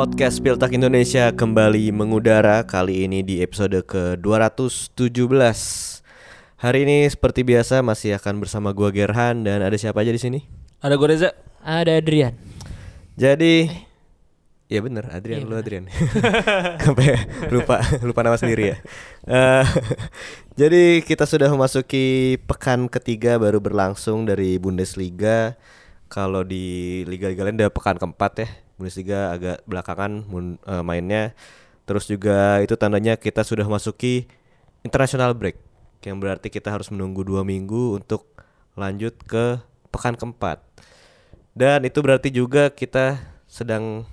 Podcast Piltak Indonesia kembali mengudara kali ini di episode ke-217. Hari ini seperti biasa masih akan bersama gua Gerhan dan ada siapa aja di sini? Ada gue Reza. Ada Adrian. Jadi Ya bener, Adrian, Iya, lu Adrian Sampai lupa, lupa nama sendiri ya Eh, Jadi kita sudah memasuki pekan ketiga baru berlangsung dari Bundesliga Kalau di Liga-Liga lain udah pekan keempat ya Bundesliga agak belakangan eh, mainnya Terus juga itu tandanya kita sudah masuki international break Yang berarti kita harus menunggu dua minggu untuk lanjut ke pekan keempat Dan itu berarti juga kita sedang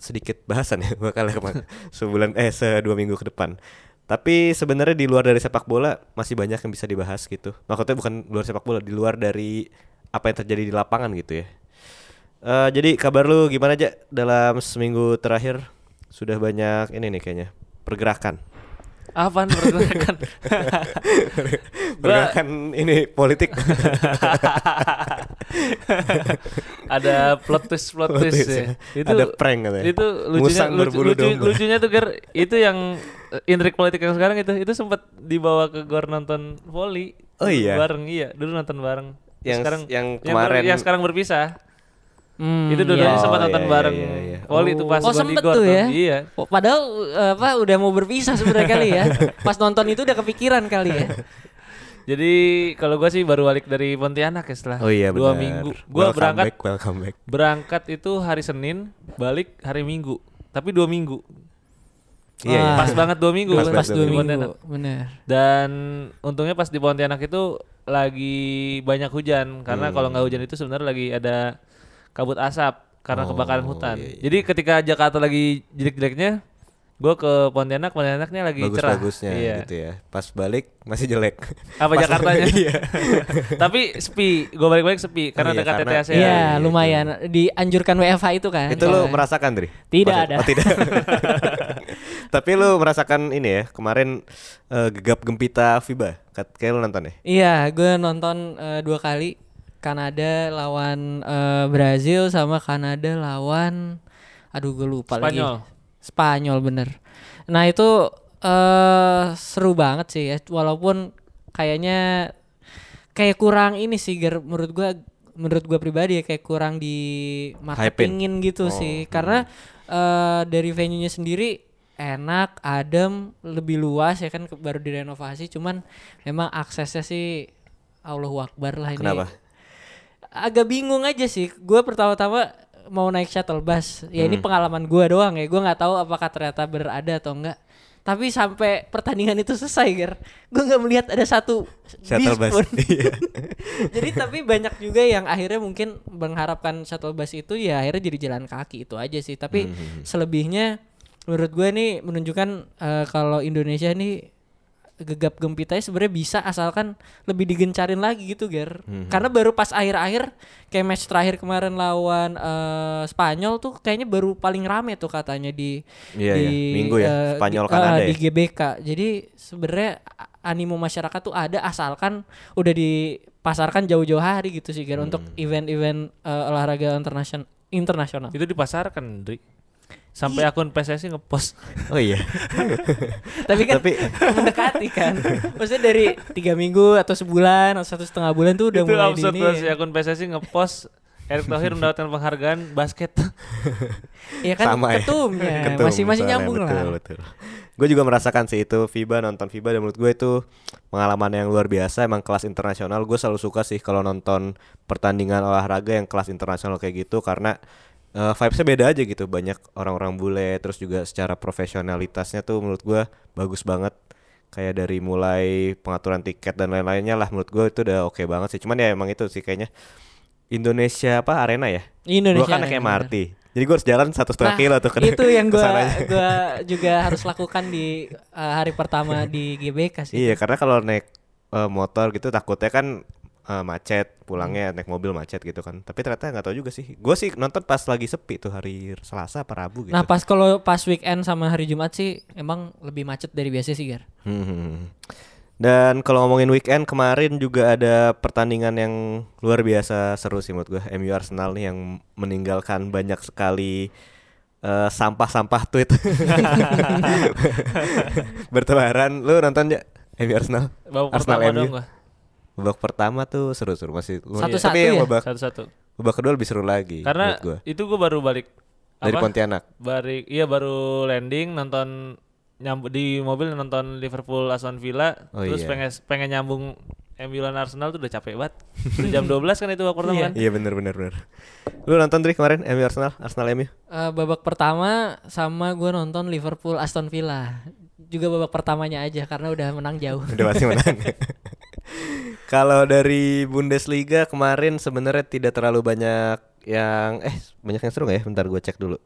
sedikit bahasan ya bakal kema- sebulan eh se dua minggu ke depan. Tapi sebenarnya di luar dari sepak bola masih banyak yang bisa dibahas gitu. Maksudnya bukan luar sepak bola, di luar dari apa yang terjadi di lapangan gitu ya. Eh jadi kabar lu gimana aja dalam seminggu terakhir? Sudah banyak ini nih kayaknya pergerakan. Apaan pergerakan? pergerakan ini politik. ada plot twist plot twist ya. ya. Itu Ada prank katanya. Itu lucunya lucu, lucu- lucunya tuh Ger itu yang eh, intrik politik yang sekarang itu itu sempat dibawa ke gor nonton volley. Oh iya? Bareng iya, dulu nonton bareng. Yang- sekarang yang ber- kemarin- yang sekarang berpisah. Hmm, itu dulu iya. sempat Oh, nonton iya, bareng iya, iya. itu pas Oh, sempet tuh ya? Iya. Oh, Padahal eh, apa udah mau berpisah sebenarnya kali ya. Pas nonton itu udah kepikiran kali ya. Jadi kalau gua sih baru balik dari Pontianak ya setelah Oh iya dua benar. minggu. Gua Welcome berangkat back, welcome back. berangkat itu hari Senin, balik hari Minggu. Tapi dua minggu. Iya, iya. Pas banget dua minggu. Pas Pas, dua minggu. Pontianak. Bener. Dan untungnya pas di Pontianak itu lagi banyak hujan karena Hmm. kalau nggak hujan itu sebenarnya lagi ada kabut asap karena Oh, kebakaran hutan. iya, iya. Jadi ketika Jakarta lagi jelek-jeleknya, gue ke Pontianak, Pontianaknya lagi cerah. Bagus-bagusnya Iya. gitu ya. Pas balik masih jelek. Apa Pas- Jakartanya? iya. Tapi sepi, gue balik-balik sepi karena Oh iya, dekat karena- TTS Iya, iya, lumayan. Dianjurkan WFH itu kan. Itu lu Kan. merasakan, Dri? Tidak Maksud- ada. Oh, tidak. Tapi lu merasakan ini ya, kemarin eh, gegap gempita FIBA. Kayak lu nonton ya? Iya, gue nonton eh, dua kali Kanada lawan eh, Brazil sama Kanada lawan aduh gue lupa Spanyol. lagi. Spanyol bener. Nah, itu eh seru banget sih ya walaupun kayaknya kayak kurang ini sih Ger menurut gua menurut gua pribadi ya kayak kurang di marketingin gitu Oh, sih hmm. karena eh dari venue-nya sendiri enak, adem, lebih luas ya kan baru direnovasi cuman memang aksesnya sih Allahu Akbar lah ini. Kenapa? Agak bingung aja sih. Gue pertama-tama mau naik shuttle bus. Ya Hmm. ini pengalaman gue doang ya. Gue nggak tahu apakah ternyata berada atau enggak. Tapi sampai pertandingan itu selesai, Ger. Gue nggak melihat ada satu Shuttle bus. pun. Iya. jadi tapi banyak juga yang akhirnya mungkin mengharapkan shuttle bus itu ya akhirnya jadi jalan kaki itu aja sih. Tapi Hmm. selebihnya menurut gue nih menunjukkan eh, kalau Indonesia nih gegap gempitanya sebenarnya bisa asalkan lebih digencarin lagi gitu Ger. Mhm. Karena baru pas akhir-akhir kayak match terakhir kemarin lawan eh, Spanyol tuh kayaknya baru paling rame tuh katanya di Iya, di iya. Minggu ya, eh, Spanyol di, Kanada eh, ya. di GBK. Jadi sebenarnya a- animo masyarakat tuh ada asalkan udah dipasarkan jauh-jauh hari gitu sih Ger untuk Hmm. event-event eh, olahraga internasional internasional. Itu dipasarkan, Dri. Sampai Iya. akun PSSI ngepost. Oh iya. tapi kan Tapi- mendekati kan maksudnya dari tiga minggu atau sebulan atau satu setengah bulan tuh udah itu mulai absurd ini sih akun PSSI ngepost Erick Thohir mendapatkan penghargaan basket. ya kan Sama ya. ketumnya Ketum masih masih nyambung betul, lah Betul. Gue juga merasakan sih itu FIBA nonton FIBA dan menurut gue itu pengalaman yang luar biasa emang kelas internasional. Gue selalu suka sih kalau nonton pertandingan olahraga yang kelas internasional kayak gitu karena eh, vibesnya beda aja gitu. Banyak orang-orang bule terus juga secara profesionalitasnya tuh menurut gue bagus banget. Kayak dari mulai pengaturan tiket dan lain-lainnya lah menurut gue itu udah oke banget sih. Cuman ya emang itu sih kayaknya Indonesia apa arena ya? Indonesia Gue kan naik Arena, MRT. Jadi gue harus jalan satu setengah Nah, kilo tuh ke itu yang gua ke sananya. gua juga harus lakukan di uh, hari pertama di GBK sih Iya karena kalau naik eh, motor gitu takutnya kan eh, macet Hmm. pulangnya naik mobil macet gitu kan. Tapi ternyata nggak tahu juga sih. Gue sih nonton pas lagi sepi tuh hari Selasa apa Rabu gitu. nah pas kalau pas weekend sama hari Jumat sih emang lebih macet dari biasa sih Gar Hmm. Dan kalau ngomongin weekend kemarin juga ada pertandingan yang luar biasa seru sih menurut gue. MU Arsenal nih yang meninggalkan banyak sekali eh, sampah-sampah tweet bertebaran. Lu nonton ya MU Arsenal? Babak Arsenal MU. Babak pertama tuh seru-seru masih. Satu-satu Tapi yang ya? babak Satu-satu. babak kedua lebih seru lagi Karena gua. itu gua baru balik Dari apa? Pontianak. Balik iya baru landing nonton nyambu di mobil nonton Liverpool Aston Villa Oh, terus iya. pengen pengen nyambung MU lawan Arsenal tuh udah capek banget. Udah jam 12 kan itu babak pertama Iya. kan? Iya bener bener bener. Lu nonton Dri kemarin MU Arsenal, Arsenal MU? Eh, babak pertama sama gue nonton Liverpool Aston Villa. Juga babak pertamanya aja karena udah menang jauh. Udah pasti menang. Kalau dari Bundesliga kemarin sebenarnya tidak terlalu banyak yang eh banyak yang seru nggak ya? Bentar gue cek dulu.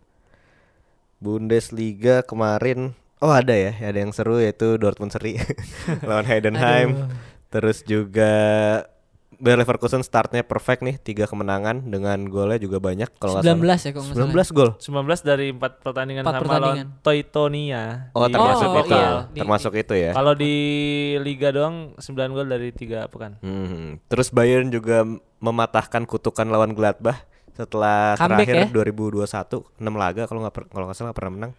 Bundesliga kemarin oh ada ya, ada yang seru yaitu Dortmund seri lawan Heidenheim. Aduh. Terus juga Bayer Leverkusen startnya perfect nih, tiga kemenangan dengan golnya juga banyak kalau nggak 19 salah. ya kalau nggak salah. 19 gol. 19 dari 4 pertandingan Empat sama pertandingan. lawan Teutonia. Oh, di termasuk Oh, itu. iya. ya. Di- termasuk itu ya. Kalau di liga doang 9 gol dari 3 pekan. Hmm. Terus Bayern juga mematahkan kutukan lawan Gladbach setelah Comeback terakhir ya? 2021 6 laga kalau nggak kalau nggak salah nggak pernah menang.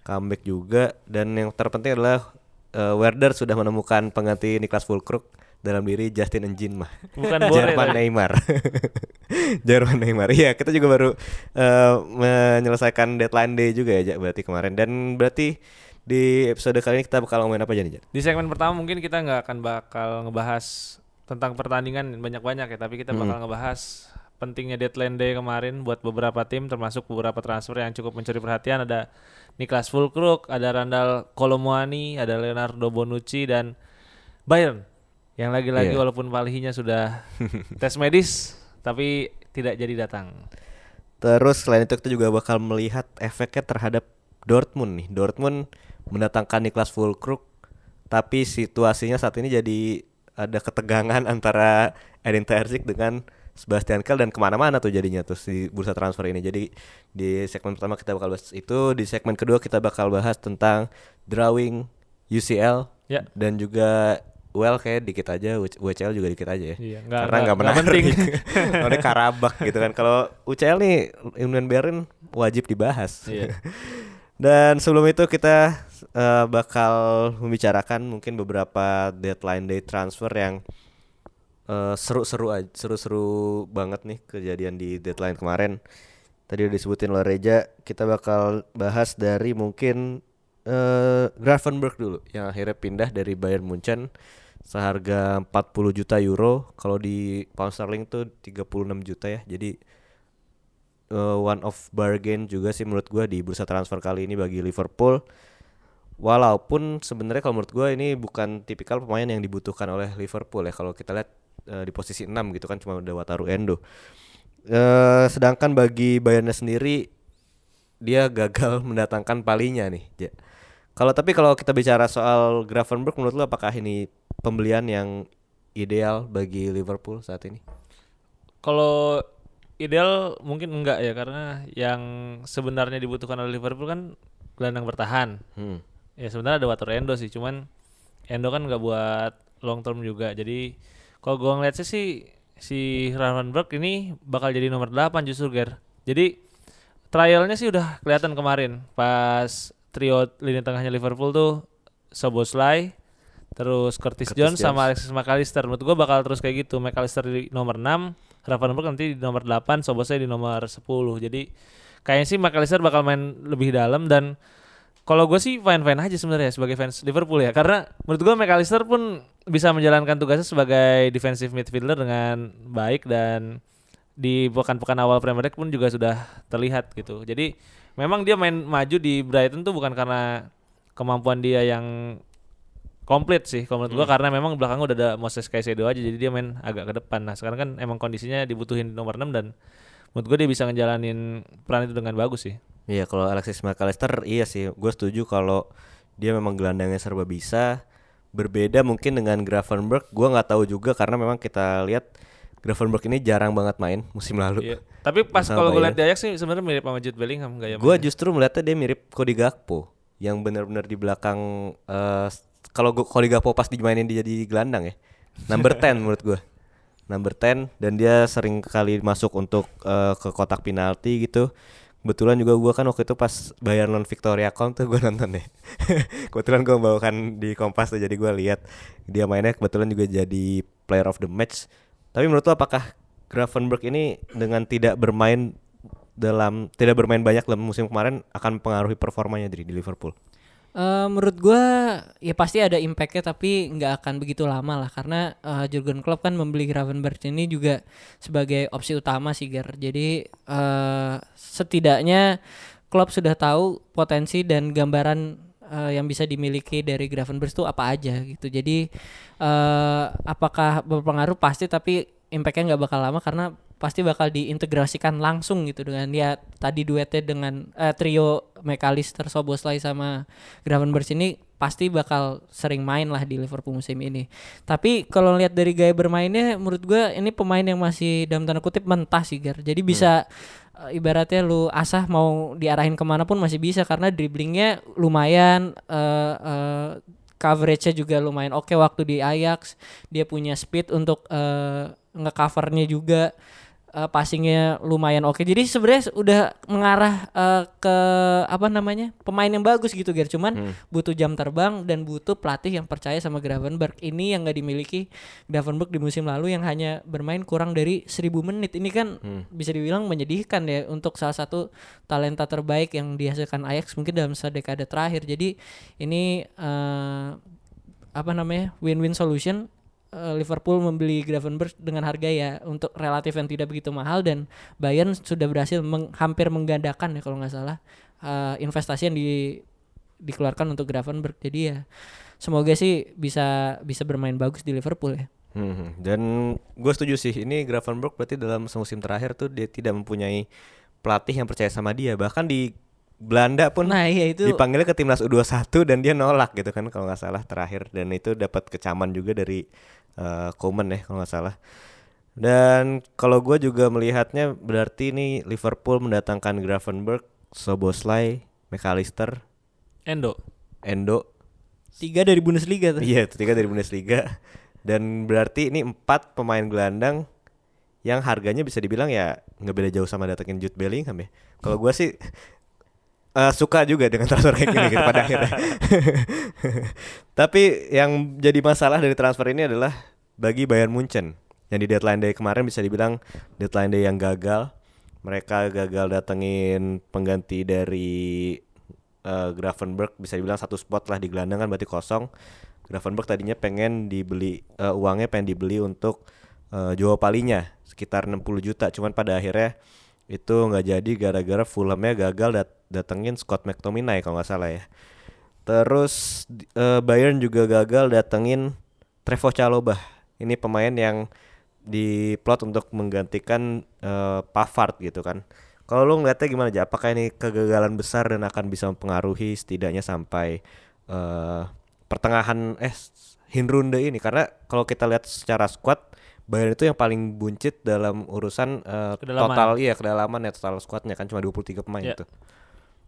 Comeback juga dan yang terpenting adalah eh, Werder sudah menemukan pengganti Niklas Fulkrug dalam diri Justin Njinmah. Bukan Bore Jerman. Neymar. Jerman Neymar. Iya, kita juga baru eh, menyelesaikan deadline day juga ya Jak, berarti kemarin dan berarti di episode kali ini kita bakal ngomongin apa aja nih, Jak? Di segmen pertama mungkin kita nggak akan bakal ngebahas tentang pertandingan banyak-banyak ya, tapi kita bakal ngebahas pentingnya deadline day kemarin buat beberapa tim termasuk beberapa transfer yang cukup mencuri perhatian ada Niklas Fulkrug, ada Randall Kolomoani, ada Leonardo Bonucci dan Bayern yang lagi-lagi Iya. walaupun Palihinya sudah tes medis tapi tidak jadi datang. Terus selain itu kita juga bakal melihat efeknya terhadap Dortmund nih. Dortmund mendatangkan Niklas Fulkrug tapi situasinya saat ini jadi ada ketegangan antara Edin Terzic dengan Sebastian Kehl dan ke mana-mana tuh jadinya tuh di bursa transfer ini. Jadi di segmen pertama kita bakal bahas itu, di segmen kedua kita bakal bahas tentang drawing UCL Ya. dan juga well kayak dikit aja WCL juga dikit aja ya. Iya, nggak- Karena nggak- menarik. penting. Soalnya Karabak gitu kan. Kalau UCL nih Union Berlin wajib dibahas. Iya. Dan sebelum itu kita eh, bakal membicarakan mungkin beberapa deadline day transfer yang eh, seru-seru aja, seru-seru banget nih kejadian di deadline kemarin. Tadi udah disebutin oleh Reja, kita bakal bahas dari mungkin eh Gravenberg dulu yang akhirnya pindah dari Bayern Munchen seharga 40 juta euro. Kalau di pound sterling tuh 36 juta ya. Jadi eh, one of bargain juga sih menurut gua di bursa transfer kali ini bagi Liverpool. Walaupun sebenarnya kalau menurut gua ini bukan tipikal pemain yang dibutuhkan oleh Liverpool ya kalau kita lihat eh, di posisi 6 gitu kan cuma udah Wataru Endo. Eh sedangkan bagi Bayernnya sendiri dia gagal mendatangkan palinya nih. Kalau tapi kalau kita bicara soal Gravenberg menurut lu apakah ini pembelian yang ideal bagi Liverpool saat ini? Kalau ideal mungkin enggak ya karena yang sebenarnya dibutuhkan oleh Liverpool kan gelandang bertahan. Hmm. Ya sebenarnya ada Wataru Endo sih, cuman Endo kan nggak buat long term juga. Jadi kalau gua ngeliat sih si si Gravenberg ini bakal jadi nomor 8 justru Ger. Jadi trialnya sih udah kelihatan kemarin pas trio lini tengahnya Liverpool tuh Soboslai, terus Curtis, Curtis Jones, Jones. sama Alexis McAllister. Menurut gua bakal terus kayak gitu. McAllister di nomor 6, Gravenberg nanti di nomor 8, Soboslai di nomor 10. Jadi kayaknya sih McAllister bakal main lebih dalam dan kalau gue sih fine-fine aja sebenarnya sebagai fans Liverpool ya karena menurut gue McAllister pun bisa menjalankan tugasnya sebagai defensive midfielder dengan baik dan di pekan-pekan awal Premier League pun juga sudah terlihat gitu. Jadi memang dia main maju di Brighton tuh bukan karena kemampuan dia yang komplit sih kalau menurut gua karena memang belakang udah ada Moses Caicedo aja jadi dia main agak ke depan. Nah, sekarang kan emang kondisinya dibutuhin di nomor 6 dan menurut gua dia bisa ngejalanin peran itu dengan bagus sih. Iya kalau Alexis McAllister iya sih gue setuju kalau dia memang gelandangnya serba bisa berbeda mungkin dengan Gravenberg gue nggak tahu juga karena memang kita lihat Gravenberg ini jarang banget main musim lalu Iya. Tapi pas kalau gue lihat di Ajax sih sebenarnya mirip sama Jude Bellingham gaya gue justru melihatnya dia mirip Cody Gakpo yang benar-benar di belakang eh, kalau Cody Gakpo pas dimainin dia jadi gelandang ya number 10 menurut gue number 10 dan dia sering kali masuk untuk eh, ke kotak penalti gitu Kebetulan juga gua kan waktu itu pas bayar non Victoria Com tuh gua nonton deh. kebetulan gua membawakan di Kompas tuh jadi gua lihat dia mainnya kebetulan juga jadi player of the match. Tapi menurut lu apakah Gravenberg ini dengan tidak bermain dalam tidak bermain banyak dalam musim kemarin akan mempengaruhi performanya di, di Liverpool? Eh, menurut gua ya pasti ada impactnya tapi nggak akan begitu lama lah karena eh, Jurgen Klopp kan membeli Gravenberch ini juga sebagai opsi utama sih Gar. Jadi eh, setidaknya Klopp sudah tahu potensi dan gambaran eh, yang bisa dimiliki dari Gravenberch itu apa aja gitu. Jadi eh, apakah berpengaruh pasti tapi impactnya nggak bakal lama karena pasti bakal diintegrasikan langsung gitu dengan ya tadi duetnya dengan eh, trio McAllister, Soboslai sama Gravenberch ini pasti bakal sering main lah di Liverpool musim ini. Tapi kalau lihat dari gaya bermainnya menurut gua ini pemain yang masih dalam tanda kutip mentah sih Gar. Jadi bisa eh, ibaratnya lu asah mau diarahin ke mana pun masih bisa karena dribblingnya lumayan eh, eh, coveragenya juga lumayan oke waktu di Ajax. Dia punya speed untuk eh, ngecovernya juga eh, passingnya lumayan oke. Jadi sebenarnya udah mengarah eh, ke apa namanya pemain yang bagus gitu Ger. Cuman butuh jam terbang dan butuh pelatih yang percaya sama Gravenberg. Ini yang nggak dimiliki Gravenberg di musim lalu yang hanya bermain kurang dari 1000 menit. Ini kan bisa dibilang menyedihkan ya untuk salah satu talenta terbaik yang dihasilkan Ajax mungkin dalam sedekade terakhir. Jadi ini eh, apa namanya win-win solution eh, Liverpool membeli Gravenberch dengan harga ya untuk relatif yang tidak begitu mahal dan Bayern sudah berhasil meng- hampir menggandakan ya kalau nggak salah eh, investasi yang di, dikeluarkan untuk Gravenberch jadi ya semoga sih bisa bisa bermain bagus di Liverpool ya. Hmm, dan gue setuju sih ini Gravenberg berarti dalam semusim terakhir tuh dia tidak mempunyai pelatih yang percaya sama dia bahkan di Belanda pun Nah iya itu dipanggilnya ke timnas U21 dan dia nolak gitu kan kalau nggak salah terakhir dan itu dapat kecaman juga dari eh Koeman ya kalau nggak salah dan kalau gue juga melihatnya berarti ini Liverpool mendatangkan Gravenberg, Soboslai, McAllister, Endo. Endo tiga dari Bundesliga tuh. Iya, tiga dari Bundesliga. Dan berarti ini empat pemain gelandang yang harganya bisa dibilang ya nggak beda jauh sama datengin Jude Bellingham ya. Kalau gua sih eh, suka juga dengan transfer kayak gini gitu pada akhirnya. Tapi yang jadi masalah dari transfer ini adalah bagi Bayern Munchen yang di deadline day kemarin bisa dibilang deadline day yang gagal. Mereka gagal datengin pengganti dari eh, Gravenberg bisa dibilang satu spot lah di gelandang kan berarti kosong. Gravenberg tadinya pengen dibeli eh, uangnya pengen dibeli untuk eh, Joao Palinya sekitar 60 juta cuman pada akhirnya itu nggak jadi gara-gara Fulhamnya gagal dat- datengin Scott McTominay kalau nggak salah ya. Terus eh, Bayern juga gagal datengin Trevoh Chalobah. Ini pemain yang diplot untuk menggantikan eh, Pavard gitu kan. Kalau lu ngeliatnya gimana aja? Apakah ini kegagalan besar dan akan bisa mempengaruhi setidaknya sampai eh, pertengahan eh Hinrunde ini? Karena kalau kita lihat secara squad Bayern itu yang paling buncit dalam urusan Kedalaman. total iya kedalaman ya total squadnya kan cuma 23 pemain Ya. itu.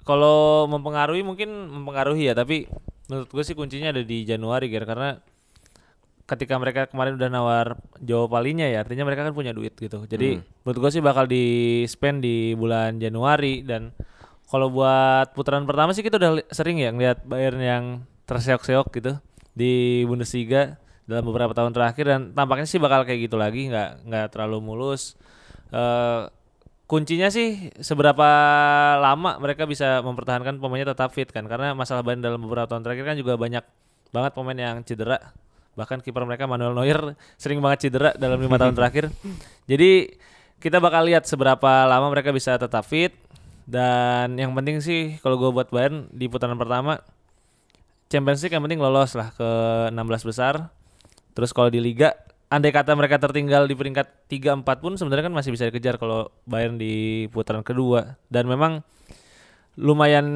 Kalau mempengaruhi mungkin mempengaruhi ya, tapi menurut gue sih kuncinya ada di Januari Ger karena ketika mereka kemarin udah nawar Jawa Palinya ya, artinya mereka kan punya duit gitu. Jadi menurut gue sih bakal di spend di bulan Januari dan kalau buat putaran pertama sih kita udah sering ya ngeliat Bayern yang terseok-seok gitu di Bundesliga dalam beberapa tahun terakhir dan tampaknya sih bakal kayak gitu lagi, nggak nggak terlalu mulus. Eh kuncinya sih seberapa lama mereka bisa mempertahankan pemainnya tetap fit kan karena masalah Bayern dalam beberapa tahun terakhir kan juga banyak banget pemain yang cedera. Bahkan kiper mereka Manuel Neuer sering banget cedera dalam lima tahun terakhir. Jadi kita bakal lihat seberapa lama mereka bisa tetap fit. Dan yang penting sih kalau gue buat Bayern di putaran pertama Champions League yang penting lolos lah ke 16 besar Terus kalau di liga andai kata mereka tertinggal di peringkat 3 4 pun sebenarnya kan masih bisa dikejar kalau Bayern di putaran kedua dan memang lumayan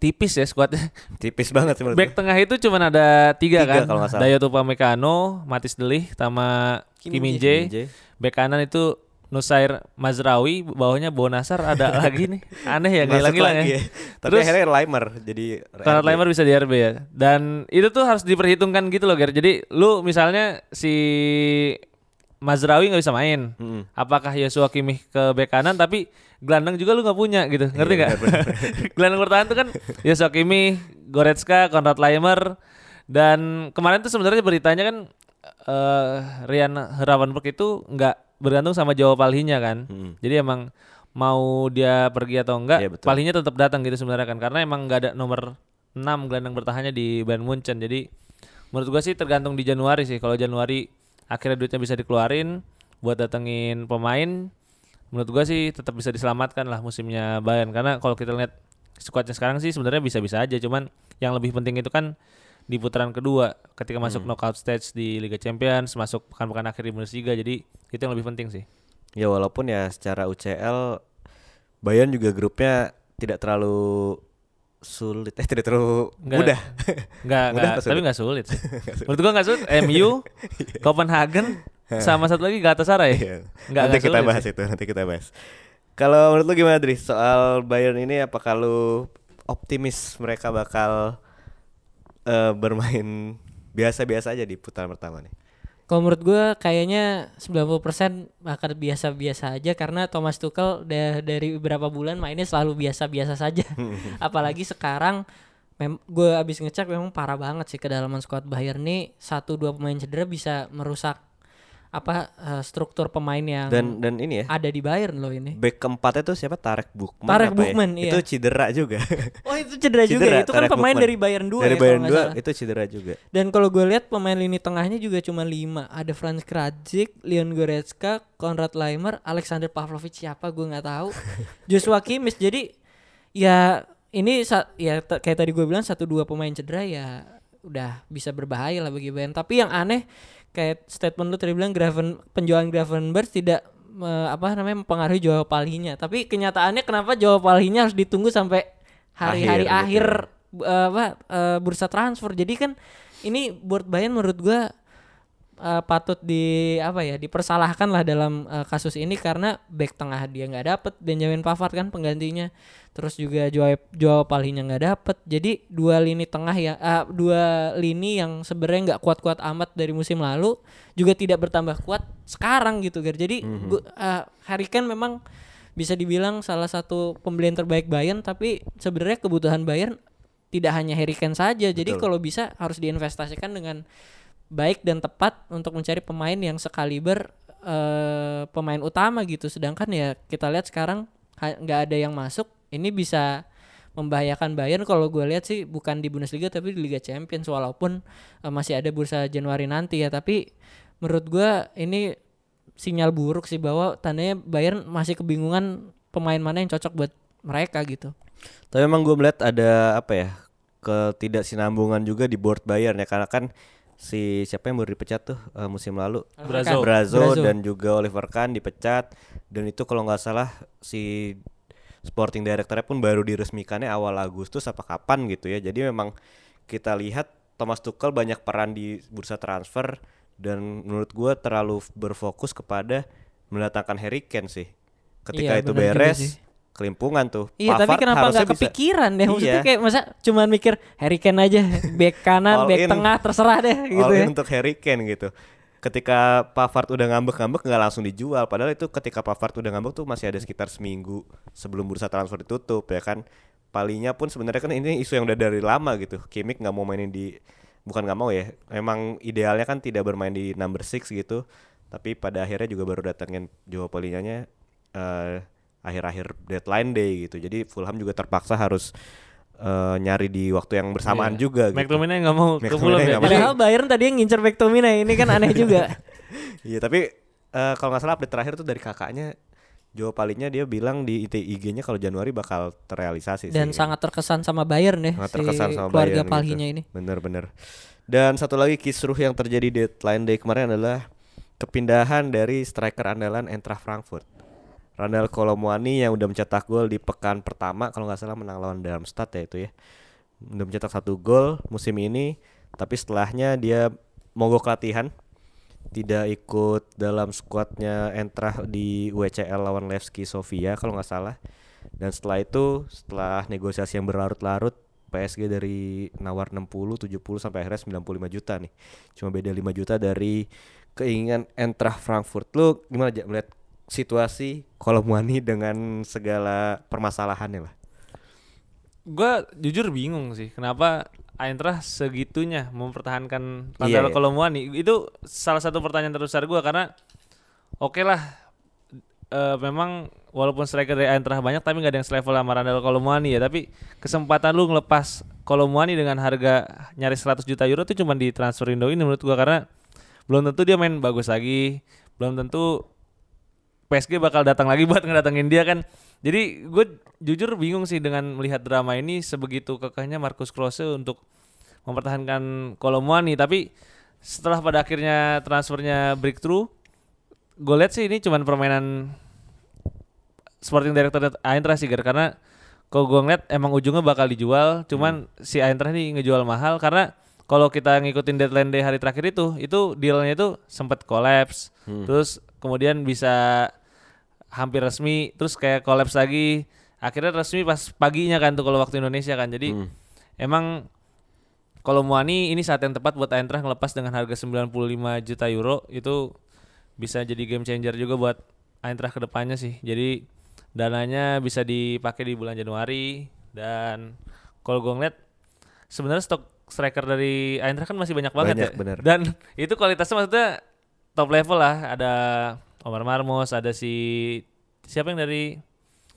tipis ya skuadnya. Tipis banget menurut Back tengah itu cuma ada tiga, Tiga kan. Dayot Upamecano, Matis Delih, sama Kim Kim Min. Jae. Back kanan itu Nusair Mazraoui, bawahnya Bonasar ada lagi nih. Aneh ya, gila hilang lagi ya. Tapi Terus- akhirnya Leimer jadi Konrad RB. Leimer bisa di RB ya. Dan itu tuh harus diperhitungkan gitu loh, Ger. Jadi lu misalnya si Mazraoui nggak bisa main. Mm-mm. Apakah Yosua Kimmich ke bek kanan tapi gelandang juga lu nggak punya gitu. Ngerti nggak? gelandang bertahan tuh kan Yosua Kimmich, Goretzka, Konrad Laimer dan kemarin tuh sebenarnya beritanya kan eh Rian Herawanburg itu nggak bergantung sama Jawa Palhinya kan. Mm-mm. Jadi emang mau dia pergi atau enggak, Iya, betul. Palhinya tetap datang gitu sebenarnya kan karena emang nggak ada nomor 6 gelandang bertahannya di Bayern Munchen. Jadi menurut gua sih tergantung di Januari sih. Kalau Januari akhirnya duitnya bisa dikeluarin buat datengin pemain, menurut gua sih tetap bisa diselamatkan lah musimnya Bayern karena kalau kita lihat skuadnya sekarang sih sebenarnya bisa-bisa aja cuman yang lebih penting itu kan di putaran kedua ketika masuk Hmm. knockout stage di Liga Champions masuk pekan-pekan akhir di Bundesliga jadi itu yang lebih penting sih Ya walaupun ya secara UCL Bayern juga grupnya tidak terlalu sulit eh tidak terlalu Nggak- mudah. Nggak, Mudah nggak, apa tapi nggak sulit sih. Menurut gua nggak sulit. MU, Copenhagen, sama satu lagi Galatasaray. Iya. Nggak, nanti nggak kita bahas sih. itu, nanti kita bahas. Kalau menurut lu gimana Dri soal Bayern ini apakah lu optimis mereka bakal eh, bermain biasa-biasa aja di putaran pertama nih? Kalau menurut gue kayaknya 90% akan biasa-biasa aja karena Thomas Tuchel dari beberapa bulan mainnya selalu biasa-biasa saja. Apalagi sekarang mem gue abis ngecek memang parah banget sih kedalaman skuad Bayern nih satu dua pemain cedera bisa merusak apa eh, struktur pemain yang Dan dan ini ya, ada di Bayern loh ini. back keempatnya tuh siapa? Tarek Bukman Tarek apa ya? Bukman, iya. Itu cedera juga. Oh itu cedera, juga Cedera, ya? Itu kan Tarek pemain Bukman. dari Bayern 2 Dari ya Bayern kalau nggak 2 salah. itu cedera juga. Dan kalau gue lihat pemain lini tengahnya juga cuma lima. Ada Franz Krajic, Leon Goretzka, Konrad Laimer, Alexander Pavlovic siapa gue nggak tahu. Joshua Kimmich. Jadi ya ini ya kayak tadi gue bilang satu dua pemain cedera ya udah bisa berbahaya lah bagi Bayern. Tapi yang aneh kayak statement lu tadi bilang Graven penjualan Gravenberch tidak me- apa namanya mempengaruhi Joao Palhinya. Tapi kenyataannya kenapa Joao Palhinya harus ditunggu sampai hari-hari Akhir akhir, gitu. eh, apa eh, bursa transfer. Jadi kan ini buat Bayern menurut gua eh, patut di apa ya dipersalahkan lah dalam eh, kasus ini karena back tengah dia nggak dapet Benjamin Pavard kan penggantinya terus juga Joao Joao Palhinya nggak dapet. Jadi dua lini tengah ya eh, dua lini yang sebenarnya nggak kuat-kuat amat dari musim lalu juga tidak bertambah kuat sekarang gitu Gar jadi gua, eh, Harry Kane memang bisa dibilang salah satu pembelian terbaik Bayern tapi sebenarnya kebutuhan Bayern tidak hanya Harry Kane saja. Jadi Betul. kalau bisa harus diinvestasikan dengan baik dan tepat untuk mencari pemain yang sekaliber eh, pemain utama gitu. Sedangkan ya kita lihat sekarang nggak ada yang masuk. Ini bisa membahayakan Bayern. Kalau gue lihat sih bukan di Bundesliga tapi di Liga Champions. Walaupun eh, masih ada bursa Januari nanti ya. Tapi menurut gue ini sinyal buruk sih bahwa tandanya Bayern masih kebingungan pemain mana yang cocok buat mereka gitu. Tapi memang gue melihat ada apa ya ketidaksinambungan juga di board Bayern ya. Karena kan si siapa yang baru dipecat tuh eh, musim lalu Brazo. Brazo, Brazo. dan juga Oliver Kahn dipecat dan itu kalau nggak salah si sporting directornya pun baru diresmikannya awal Agustus apa kapan gitu ya jadi memang kita lihat Thomas Tuchel banyak peran di bursa transfer dan menurut gua terlalu berfokus kepada mendatangkan Harry Kane sih ketika Iya, itu beres sih. Kelimpungan tuh Iya tapi Pavard kenapa harusnya nggak bisa- kepikiran deh maksudnya Iya. kayak masa cuman mikir Harry Kane aja back kanan back in. tengah terserah deh gitu all ya. in untuk Harry Kane gitu. Ketika Pavard udah ngambek-ngambek nggak langsung dijual. Padahal itu ketika Pavard udah ngambek tuh masih ada sekitar seminggu sebelum bursa transfer ditutup ya kan. Palinya pun sebenarnya kan ini isu yang udah dari lama gitu. Kimmich nggak mau mainin di bukan nggak mau ya. Emang idealnya kan tidak bermain di number six gitu. Tapi pada akhirnya juga baru datengin Joao Polinyanya eh, akhir-akhir deadline day gitu. Jadi Fulham juga terpaksa harus eh, nyari di waktu yang bersamaan Iya. juga gitu. McTominay nggak mau ke Fulham ya. Padahal Bayern tadi yang ngincer McTominay ini kan aneh juga. Iya tapi eh, kalau nggak salah update terakhir tuh dari kakaknya Joe Palinya dia bilang di IG-nya kalau Januari bakal terrealisasi Dan sih. sangat terkesan sama Bayern ya Sangat si terkesan sama keluarga Bayern Palhinya gitu. ini. Bener-bener. Dan satu lagi kisruh yang terjadi deadline day kemarin adalah kepindahan dari striker andalan Eintracht Frankfurt. Randall Colomwani yang udah mencetak gol di pekan pertama kalau nggak salah menang lawan Darmstadt ya itu ya. Udah mencetak satu gol musim ini, tapi setelahnya dia mogok latihan tidak ikut dalam skuadnya Eintracht di WCL lawan Levski Sofia kalau nggak salah. Dan setelah itu, setelah negosiasi yang berlarut-larut, PSG dari nawar 60, 70 sampai akhirnya 95 juta nih. Cuma beda 5 juta dari keinginan Eintracht Frankfurt. Lu gimana aja melihat situasi Kolomwani dengan segala permasalahannya lah? Gua jujur bingung sih kenapa Eintracht segitunya mempertahankan Randall iya. Kolomwani. Itu salah satu pertanyaan terbesar gua karena oke lah eh, memang walaupun striker dari Eintracht banyak tapi nggak ada yang selevel sama Randall Kolomwani ya tapi kesempatan lu ngelepas Kolomwani dengan harga nyaris 100 juta euro itu cuma di transfer window ini menurut gua karena belum tentu dia main bagus lagi belum tentu PSG bakal datang lagi buat ngedatengin dia kan? Jadi gue jujur bingung sih dengan melihat drama ini sebegitu kekehnya Marcus Klose untuk mempertahankan Kolomwani tapi setelah pada akhirnya transfernya breakthrough gue lihat sih ini cuman permainan Sporting Director Eintracht sih karena kalau gue ngeliat emang ujungnya bakal dijual cuman si Eintracht ini ngejual mahal. Karena kalau kita ngikutin deadline day hari terakhir itu itu dealnya itu sempat collapse. Terus kemudian bisa hampir resmi terus kayak collapse lagi akhirnya resmi pas paginya kan tuh kalau waktu Indonesia kan jadi Hmm. emang kalau Muani ini saat yang tepat buat Eintracht ngelepas dengan harga 95 juta euro itu bisa jadi game changer juga buat Eintracht ke depannya sih. Jadi dananya bisa dipakai di bulan Januari dan kalau gue ngeliat sebenarnya stok striker dari Eintracht kan masih banyak banget Banyak, ya. benar. Dan itu kualitasnya maksudnya top level lah. Ada Omar Marmos, ada si siapa yang dari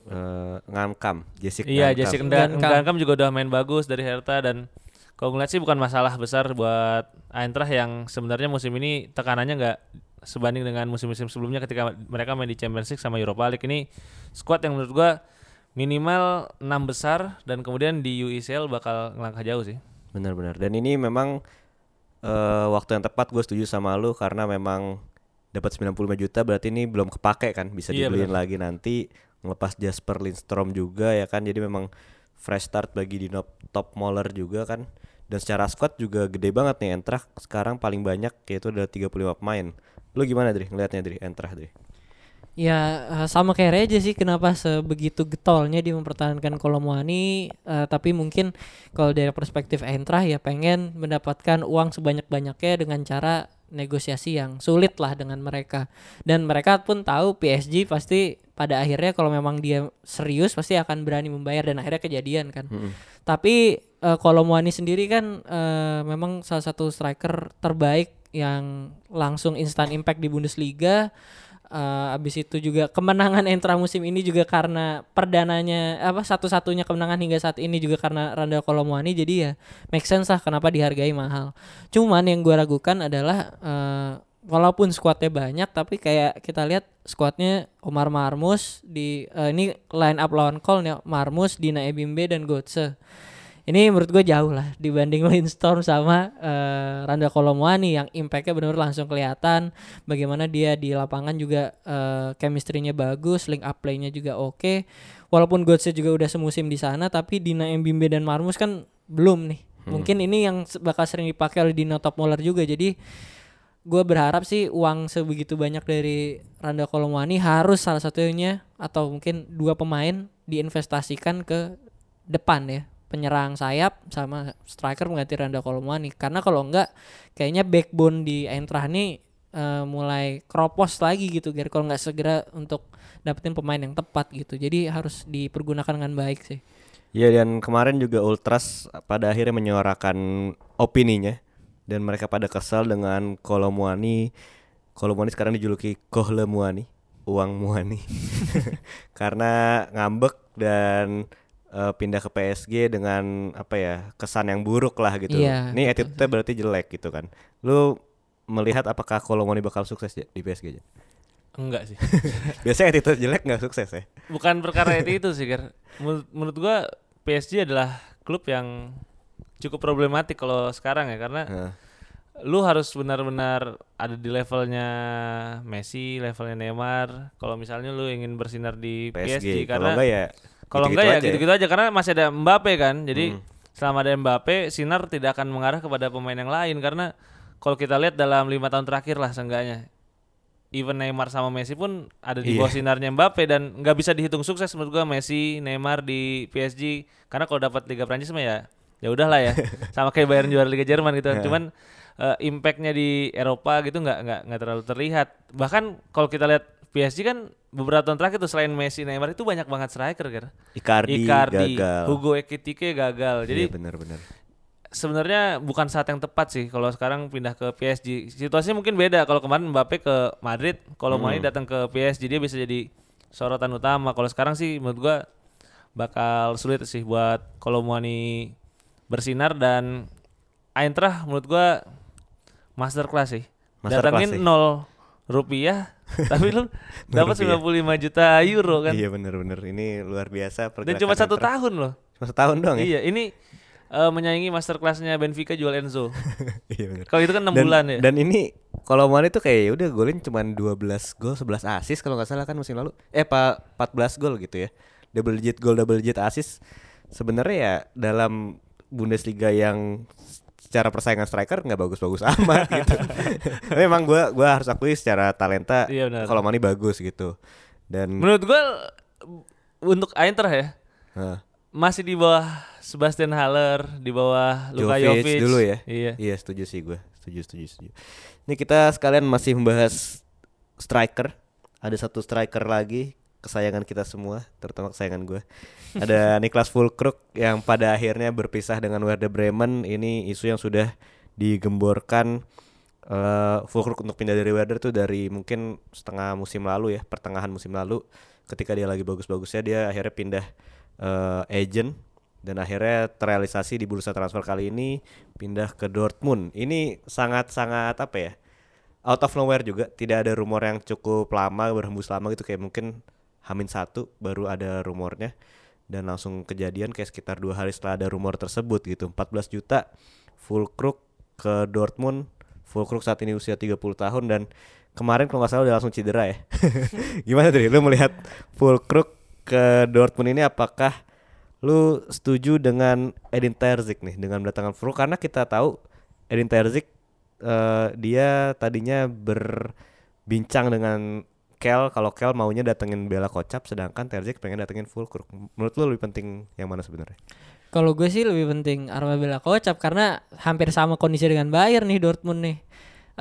Eh, Ngankam, Jessica Iya, Ngankam. Jessica Ngankam. Ngankam juga udah main bagus dari Hertha dan kalau ngeliat sih bukan masalah besar buat Eintracht yang sebenarnya musim ini tekanannya nggak sebanding dengan musim-musim sebelumnya ketika mereka main di Champions League sama Europa League ini squad yang menurut gua minimal 6 besar dan kemudian di UECL bakal ngelangkah jauh sih. Benar-benar. Dan ini memang eh, waktu yang tepat gue setuju sama lu karena memang dapat 95 juta berarti ini belum kepake kan bisa Iya, dibeliin benar. lagi nanti ngelepas Jasper Lindstrom juga ya kan jadi memang fresh start bagi di top, Moller juga kan. Dan secara squad juga gede banget nih Eintracht sekarang paling banyak yaitu ada 35 pemain. Lu gimana Dri? Ngelihatnya Dri? Eintracht Dri Ya eh, sama kayak Reja sih kenapa sebegitu getolnya dia mempertahankan Kolomwani eh, tapi mungkin kalau dari perspektif Eintracht ya pengen mendapatkan uang sebanyak-banyaknya dengan cara negosiasi yang sulit lah dengan mereka. Dan mereka pun tahu PSG pasti pada akhirnya kalau memang dia serius pasti akan berani membayar dan akhirnya kejadian kan. Tapi eh, Kolomwani sendiri kan eh, memang salah satu striker terbaik yang langsung instant impact di Bundesliga Eh, abis itu juga kemenangan Entra musim ini juga karena perdananya apa satu-satunya kemenangan hingga saat ini juga karena Randa Kolomwani jadi ya make sense lah kenapa dihargai mahal. Cuman yang gua ragukan adalah eh, walaupun skuadnya banyak tapi kayak kita lihat skuadnya Omar Marmus di eh, ini line up lawan call nih Marmus, Dina Ebimbe dan Gotse. Ini menurut gue jauh lah dibanding Lindstorm sama eh, Randa Kolomwani yang impactnya benar langsung kelihatan. Bagaimana dia di lapangan juga eh, chemistry-nya bagus, link up play-nya juga oke. Walaupun Gotse juga udah semusim di sana, tapi Dina Mbimbe dan Marmus kan belum nih. Mungkin ini yang bakal sering dipakai oleh Dino Top Moller juga. Jadi gue berharap sih uang sebegitu banyak dari Randa Kolomwani harus salah satunya atau mungkin dua pemain diinvestasikan ke depan ya penyerang sayap sama striker mengganti Randa Kolomwani karena kalau enggak kayaknya backbone di Eintracht ini eh, mulai kropos lagi gitu Ger. Kalau nggak segera untuk dapetin pemain yang tepat gitu. Jadi harus dipergunakan dengan baik sih. Ya dan kemarin juga Ultras pada akhirnya menyuarakan opininya. Dan mereka pada kesal dengan Kolomwani. Kolomwani sekarang dijuluki Kohlemuani, uang Muani. Karena ngambek dan eh, pindah ke PSG dengan apa ya, kesan yang buruk lah gitu. Iya, Ini betul attitude-nya berarti jelek gitu kan. Lu melihat apakah Kolomwani bakal sukses ya di PSG? aja? Enggak sih. Biasanya attitude jelek nggak sukses ya. Bukan perkara itu itu sih, Gar. Menurut, menurut gua PSG adalah klub yang cukup problematik kalau sekarang ya karena Heeh. lu harus benar-benar ada di levelnya Messi, levelnya Neymar. Kalau misalnya lu ingin bersinar di PSG. PSG, Kalau karena enggak ya kalau enggak ya aja gitu-gitu aja karena masih ada Mbappe kan. Jadi Hmm. selama ada Mbappe, sinar tidak akan mengarah kepada pemain yang lain karena kalau kita lihat dalam lima tahun terakhir lah seenggaknya even Neymar sama Messi pun ada di Iya. bawah sinarnya Mbappe dan nggak bisa dihitung sukses menurut gua Messi, Neymar di PSG karena kalau dapat Liga Prancis mah ya ya udahlah ya. Sama kayak Bayern juara Liga Jerman gitu. Ya. Cuman eh, impactnya di Eropa gitu nggak nggak nggak terlalu terlihat. Bahkan kalau kita lihat PSG kan beberapa tahun terakhir tuh selain Messi, Neymar itu banyak banget striker kan. Icardi, Icardi, gagal. Hugo Ekitike gagal. Jadi Iya benar-benar. sebenarnya bukan saat yang tepat sih kalau sekarang pindah ke PSG. Situasinya mungkin beda. Kalau kemarin Mbappe ke Madrid, kalau Hmm. Mane datang ke PSG dia bisa jadi sorotan utama. Kalau sekarang sih menurut gua bakal sulit sih buat kalau Mane bersinar dan Eintracht menurut gua masterclass sih. Masterclass Datangin sih. nol rupiah tapi lu dapat rupiah. 95 juta euro kan. Iya benar-benar. Ini luar biasa Dan cuma satu tahun loh. Cuma setahun doang ya. Iya, ini eh, menyaingi masterclassnya Benfica jual Enzo. Iya benar. Kalau itu kan 6 dan, bulan ya. Dan ini kalau Mane tuh kayak ya udah golin cuma 12 gol 11 assist kalau nggak salah kan musim lalu. Eh pak 14 gol gitu ya. Double digit gol double digit assist. Sebenarnya ya dalam Bundesliga yang secara persaingan striker nggak bagus-bagus amat gitu. Tapi Memang gua gua harus akui secara talenta Iya, kalau Mane bagus gitu. Dan Menurut gua untuk Eintracht ya Heeh. masih di bawah Sebastian Haller, di bawah Luka Jovic Jovic dulu ya. Iya. Iya setuju sih gue. Setuju setuju setuju. Ini kita sekalian masih membahas striker. Ada satu striker lagi kesayangan kita semua, terutama kesayangan gue. Ada Niklas Fulkrug yang pada akhirnya berpisah dengan Werder Bremen. Ini isu yang sudah digemborkan eh Fulkrug untuk pindah dari Werder tuh dari mungkin setengah musim lalu ya, pertengahan musim lalu ketika dia lagi bagus-bagusnya dia akhirnya pindah eh agent dan akhirnya terrealisasi di bursa transfer kali ini pindah ke Dortmund. Ini sangat-sangat apa ya? Out of nowhere juga, tidak ada rumor yang cukup lama berhembus lama gitu kayak mungkin Hamin satu baru ada rumornya. Dan langsung kejadian kayak sekitar dua hari setelah ada rumor tersebut gitu. 14 juta full crook ke Dortmund. Full crook saat ini usia 30 tahun. Dan kemarin kalau nggak salah udah langsung cedera ya. Gimana tuh lu melihat full crook ke Dortmund ini apakah lu setuju dengan Edin Terzic nih? Dengan mendatangkan full karena kita tahu Edin Terzic eh, dia tadinya berbincang dengan Kel kalau Kel maunya datengin Bella Kocap sedangkan Terzic pengen datengin full crook. Menurut lu lebih penting yang mana sebenarnya? Kalau gue sih lebih penting Arma Bella Kocap karena hampir sama kondisi dengan Bayern nih Dortmund nih.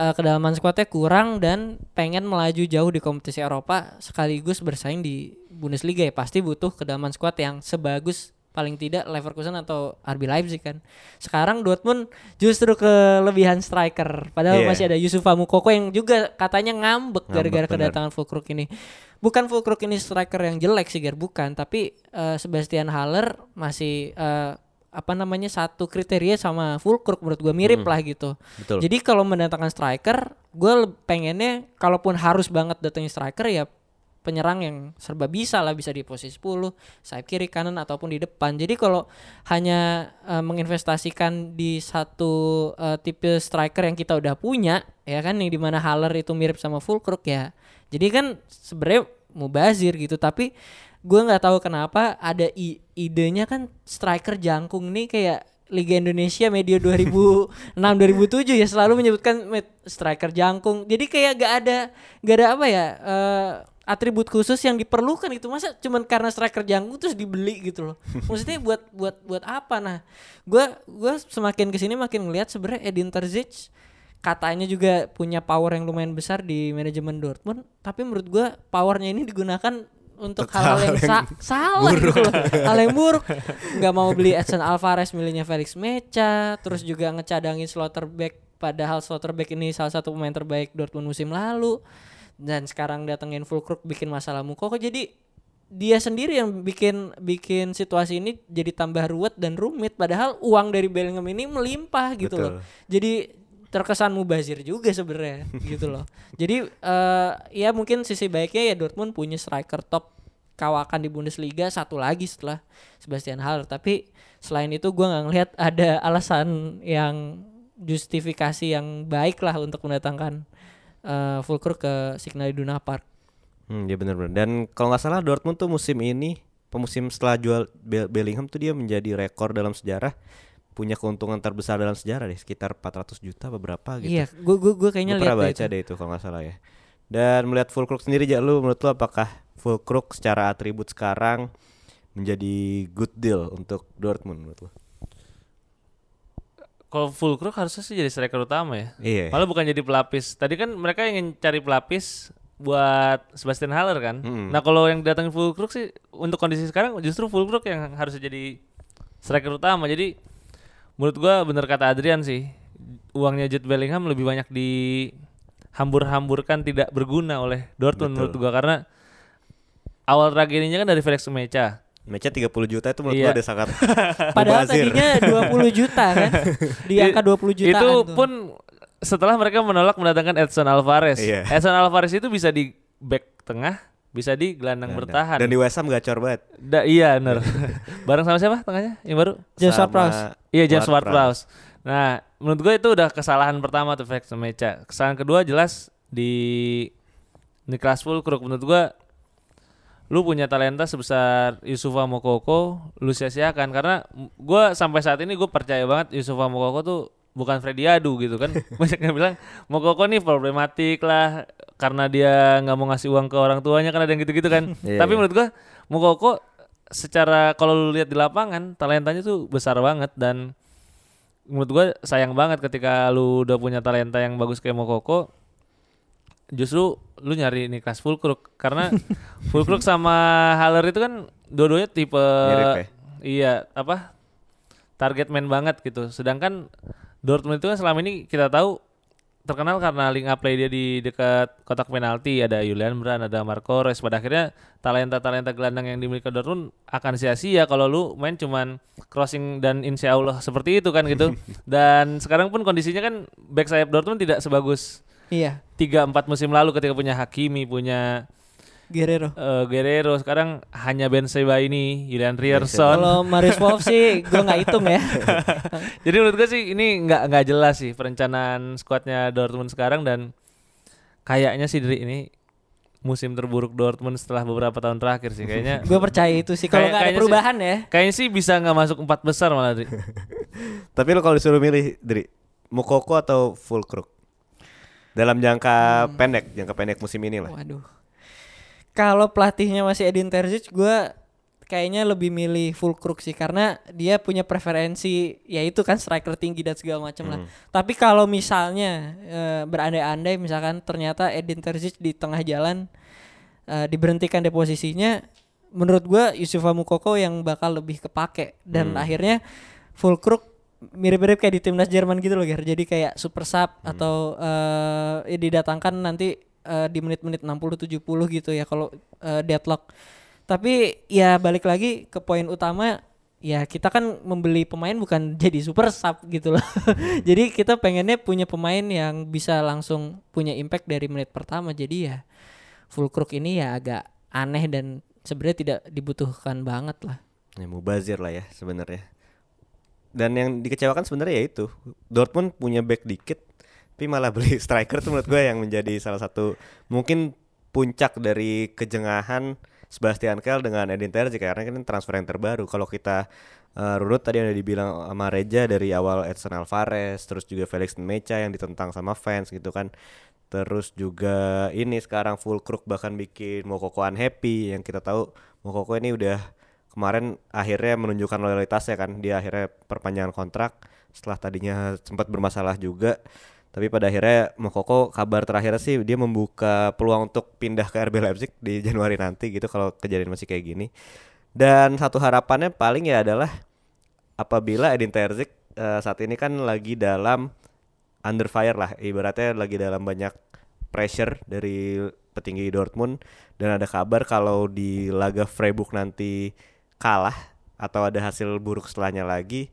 Eh, kedalaman skuadnya kurang dan pengen melaju jauh di kompetisi Eropa sekaligus bersaing di Bundesliga ya pasti butuh kedalaman skuad yang sebagus paling tidak Leverkusen atau RB Leipzig kan. Sekarang Dortmund justru kelebihan striker padahal Iya. masih ada Yusufa Mukoko yang juga katanya ngambek gara-gara kedatangan Fulkrug ini. Bukan Fulkrug ini striker yang jelek sih Ger, bukan, tapi eh, Sebastian Haller masih eh, apa namanya satu kriteria sama Fulkrug menurut gua mirip lah gitu. Betul. Jadi kalau mendatangkan striker, gue pengennya kalaupun harus banget datengin striker ya penyerang yang serba bisa lah bisa di posisi 10, sayap kiri kanan ataupun di depan. Jadi kalau hanya eh, menginvestasikan di satu eh, tipe striker yang kita udah punya ya kan yang di mana Haller itu mirip sama Fulkrug ya. Jadi kan sebenarnya mubazir gitu tapi gue nggak tahu kenapa ada idenya kan striker jangkung nih kayak Liga Indonesia media 2006 2007 ya selalu menyebutkan striker jangkung. Jadi kayak gak ada gak ada apa ya eh, atribut khusus yang diperlukan gitu. Masa cuman karena striker jangkung terus dibeli gitu loh. Maksudnya buat buat buat apa nah? Gua gua semakin ke sini makin ngelihat sebenarnya Edin Terzic katanya juga punya power yang lumayan besar di manajemen Dortmund, tapi menurut gua powernya ini digunakan untuk hal-hal hal yang, yang sa- salah gitu loh. hal yang buruk nggak mau beli Edson Alvarez milihnya Felix Mecha terus juga ngecadangin Slotterbeck padahal Slotterbeck ini salah satu pemain terbaik Dortmund musim lalu dan sekarang datengin Fulkrug bikin masalah Mukoko jadi dia sendiri yang bikin bikin situasi ini jadi tambah ruwet dan rumit. Padahal uang dari Bellingham ini melimpah gitu Betul. loh jadi terkesan mubazir juga sebenarnya gitu loh. Jadi eh, ya mungkin sisi baiknya ya Dortmund punya striker top kawakan di Bundesliga satu lagi setelah Sebastian Haller. Tapi selain itu gua nggak ngelihat ada alasan yang justifikasi yang baik lah untuk mendatangkan eh Fulkrug ke Signal Iduna Park Hmm, ya benar-benar. Dan kalau nggak salah Dortmund tuh musim ini, pemusim setelah jual Be- Bellingham tuh dia menjadi rekor dalam sejarah punya keuntungan terbesar dalam sejarah deh, sekitar 400 juta beberapa gitu. iya gua gua, gua kayaknya Gue pernah lihat baca deh itu kalau nggak salah ya. Dan melihat Fulkrug sendiri ya lu menurut lu apakah Fulkrug secara atribut sekarang menjadi good deal untuk Dortmund menurut lu? Kalau full crook harusnya sih jadi striker utama ya. Iya. Malah bukan jadi pelapis. Tadi kan mereka ingin cari pelapis buat Sebastian Haller kan. Mm. Nah kalau yang datangin full crook sih untuk kondisi sekarang justru full crook yang harusnya jadi striker utama. Jadi menurut gua bener kata Adrian sih uangnya Jude Bellingham lebih banyak dihambur-hamburkan tidak berguna oleh Dortmund Betul. menurut gua karena awal tragedinya kan dari Felix Mecha. Matchnya 30 juta itu menurut Iya. gua udah sangat Padahal mubazir. tadinya 20 juta kan. Di angka 20 juta Itu pun setelah mereka menolak mendatangkan Edson Alvarez. Iya. Edson Alvarez itu bisa di back tengah, bisa di gelandang bertahan. Dan di West Ham gacor banget. Da- iya bener Bareng sama siapa tengahnya yang baru? James Sama Ward-Prowse. Iya James Ward-Prowse. Ward-Prowse. Nah menurut gue itu udah kesalahan pertama tuh Felix Mecha. Kesalahan kedua jelas di Niklas Fulkrug menurut gue lu punya talenta sebesar Yusufa Mokoko lu sia-siakan. Karena gue sampai saat ini gue percaya banget Yusufa Mokoko tuh bukan Freddy Adu gitu kan. Banyak yang bilang Mokoko nih problematik lah karena dia nggak mau ngasih uang ke orang tuanya kan ada yang gitu-gitu kan. Iya, tapi iya. menurut gue Mokoko secara kalau lu lihat di lapangan talentanya tuh besar banget. Dan menurut gue sayang banget ketika lu udah punya talenta yang bagus kayak Mokoko justru lu nyari Niklas Fulkrug karena Fulkrug sama Haller itu kan dua-duanya tipe Mirip ya? iya apa target man banget gitu. Sedangkan Dortmund itu kan selama ini kita tahu terkenal karena link up play dia di dekat kotak penalti. Ada Julian Brand ada Marco Reus. Pada akhirnya talenta-talenta gelandang yang dimiliki Dortmund akan sia-sia kalau lu main cuman crossing dan insya Allah seperti itu kan gitu. Dan sekarang pun kondisinya kan back sayap Dortmund tidak sebagus Iya, tiga empat musim lalu ketika punya Hakimi punya Guerrero. eh, Guerrero sekarang hanya Ben Seba ini Julian Rierson Kalau Marius Wolf sih gue nggak hitung ya. jadi menurut gue sih ini nggak nggak jelas sih perencanaan skuadnya Dortmund sekarang dan kayaknya sih dari ini musim terburuk Dortmund setelah beberapa tahun terakhir sih kayaknya gue percaya itu sih. Kalau nggak ada kayaknya sih- perubahan ya. kayaknya sih bisa nggak masuk empat besar malah Dri. Tapi lo kalau disuruh milih Dri, Mukoko atau Fulkrug? Dalam jangka Hmm. pendek, jangka pendek musim ini lah. Waduh. Kalau pelatihnya masih Edin Terzic, gue kayaknya lebih milih full crook sih karena dia punya preferensi yaitu kan striker tinggi dan segala macam lah. Tapi kalau misalnya eh, berandai-andai misalkan ternyata Edin Terzic di tengah jalan eh, diberhentikan di posisinya, menurut gue Yusufa Mukoko yang bakal lebih kepake dan akhirnya full crook mirip-mirip kayak di timnas Jerman gitu loh Ger. Jadi kayak super sub atau eh ya didatangkan nanti eh, di menit-menit 60 70 gitu ya kalau eh, deadlock. Tapi ya balik lagi ke poin utama ya kita kan membeli pemain bukan jadi super sub gitu loh. jadi kita pengennya punya pemain yang bisa langsung punya impact dari menit pertama. Jadi ya full crook ini ya agak aneh dan sebenarnya tidak dibutuhkan banget lah. Ya, mubazir lah ya sebenarnya. Dan yang dikecewakan sebenarnya ya itu Dortmund punya back dikit, tapi malah beli striker tuh menurut gue yang menjadi salah satu mungkin puncak dari kejengahan Sebastian Kehl dengan Edin Terzic karena kan transfer yang terbaru. Kalau kita eh, runut tadi udah dibilang sama Reja dari awal Edson Alvarez, terus juga Felix Mecha yang ditentang sama fans gitu kan. Terus juga ini sekarang full crook bahkan bikin Mokoko unhappy yang kita tahu Mokoko ini udah kemarin akhirnya menunjukkan loyalitasnya kan. Dia akhirnya perpanjangan kontrak. Setelah tadinya sempat bermasalah juga. Tapi pada akhirnya Mokoko kabar terakhir sih dia membuka peluang untuk pindah ke RB Leipzig di Januari nanti gitu kalau kejadian masih kayak gini. Dan satu harapannya paling ya adalah apabila Edin Terzic eh, saat ini kan lagi dalam under fire lah. Ibaratnya lagi dalam banyak pressure dari petinggi Dortmund. Dan ada kabar kalau di laga Freiburg nanti kalah atau ada hasil buruk setelahnya lagi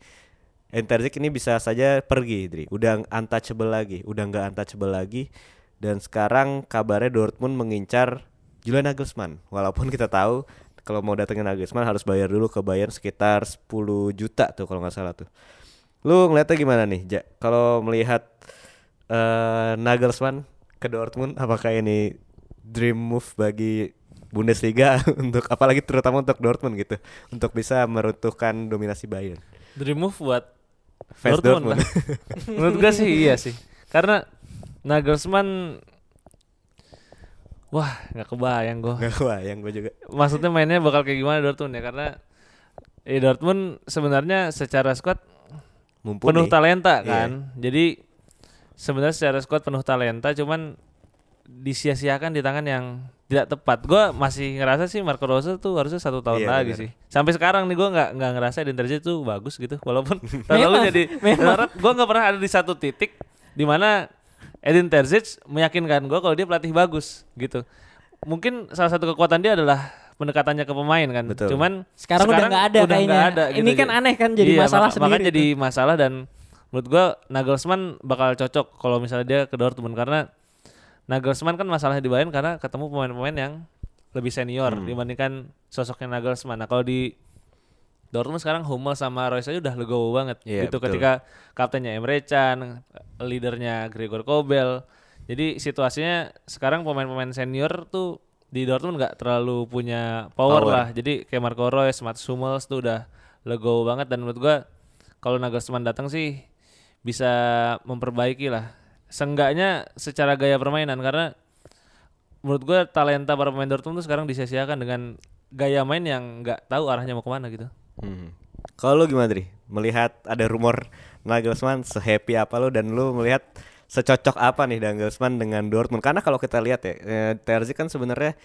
Enterzik ini bisa saja pergi Dri. Udah untouchable lagi udah nggak untouchable lagi. Dan sekarang kabarnya Dortmund mengincar Julian Nagelsmann. Walaupun kita tahu kalau mau datengin Nagelsmann harus bayar dulu ke Bayern sekitar 10 juta tuh kalau nggak salah tuh. Lu ngeliatnya gimana nih Ja? Kalau melihat eh Nagelsmann ke Dortmund apakah ini dream move bagi Bundesliga untuk apalagi terutama untuk Dortmund gitu untuk bisa meruntuhkan dominasi Bayern Dream move buat fans Dortmund Dortmund, lah. Menurut gue sih iya sih. Karena Nagelsmann Wah, nggak kebayang gue. nggak kebayang gue juga Maksudnya mainnya bakal kayak gimana Dortmund ya? Karena eh Dortmund sebenarnya secara squad mumpuni. penuh talenta Iya. kan. Jadi sebenarnya secara squad penuh talenta cuman disia-siakan di tangan yang tidak tepat. Gua masih ngerasa sih Marco Rose tuh harusnya satu tahun Iya, lagi benar. sih. Sampai sekarang nih gua nggak nggak ngerasa Eden Terzic tuh bagus gitu. Walaupun tahun lalu Memang, jadi memang. Darat, gua nggak pernah ada di satu titik di mana Edin Terzic meyakinkan gua kalau dia pelatih bagus gitu. Mungkin salah satu kekuatan dia adalah pendekatannya ke pemain kan. Betul. Cuman Sekarang udah nggak ada udah kayaknya. nggak ada Ini gitu. kan aneh kan, jadi Iya, masalah Makanya sendiri jadi masalah dan menurut gua Nagelsmann bakal cocok kalau misalnya dia ke Dortmund karena Nagelsmann kan masalahnya di Bayern karena ketemu pemain-pemain yang lebih senior Hmm. dibandingkan sosoknya Nagelsmann. Nah, kalau di Dortmund sekarang Hummel sama Royce aja udah legowo banget Iya, gitu betul. ketika kaptennya Emre Can, leadernya Gregor Kobel. Jadi situasinya sekarang pemain-pemain senior tuh di Dortmund nggak terlalu punya power, Power. lah. Jadi kayak Marco Reus, Mats Hummels tuh udah legowo banget dan menurut gua kalau Nagelsmann datang sih bisa memperbaiki lah. Seenggaknya secara gaya permainan karena menurut gua talenta para pemain Dortmund tuh sekarang disia-siakan dengan gaya main yang nggak tahu arahnya mau ke mana gitu. Hmm. Kalau lu gimana Dri? Melihat ada rumor Nagelsmann sehappy apa lu dan lu melihat secocok apa nih Nagelsmann dengan Dortmund? Karena kalau kita lihat ya, eh, Terzic kan sebenarnya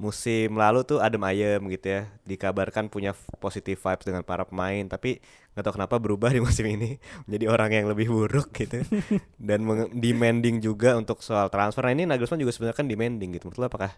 musim lalu tuh adem ayem gitu ya, dikabarkan punya positive vibes dengan para pemain, tapi nggak tahu kenapa berubah di musim ini menjadi orang yang lebih buruk gitu dan demanding juga untuk soal transfer. Nah ini Nagelsmann juga sebenarnya kan demanding gitu. Menurut lu apakah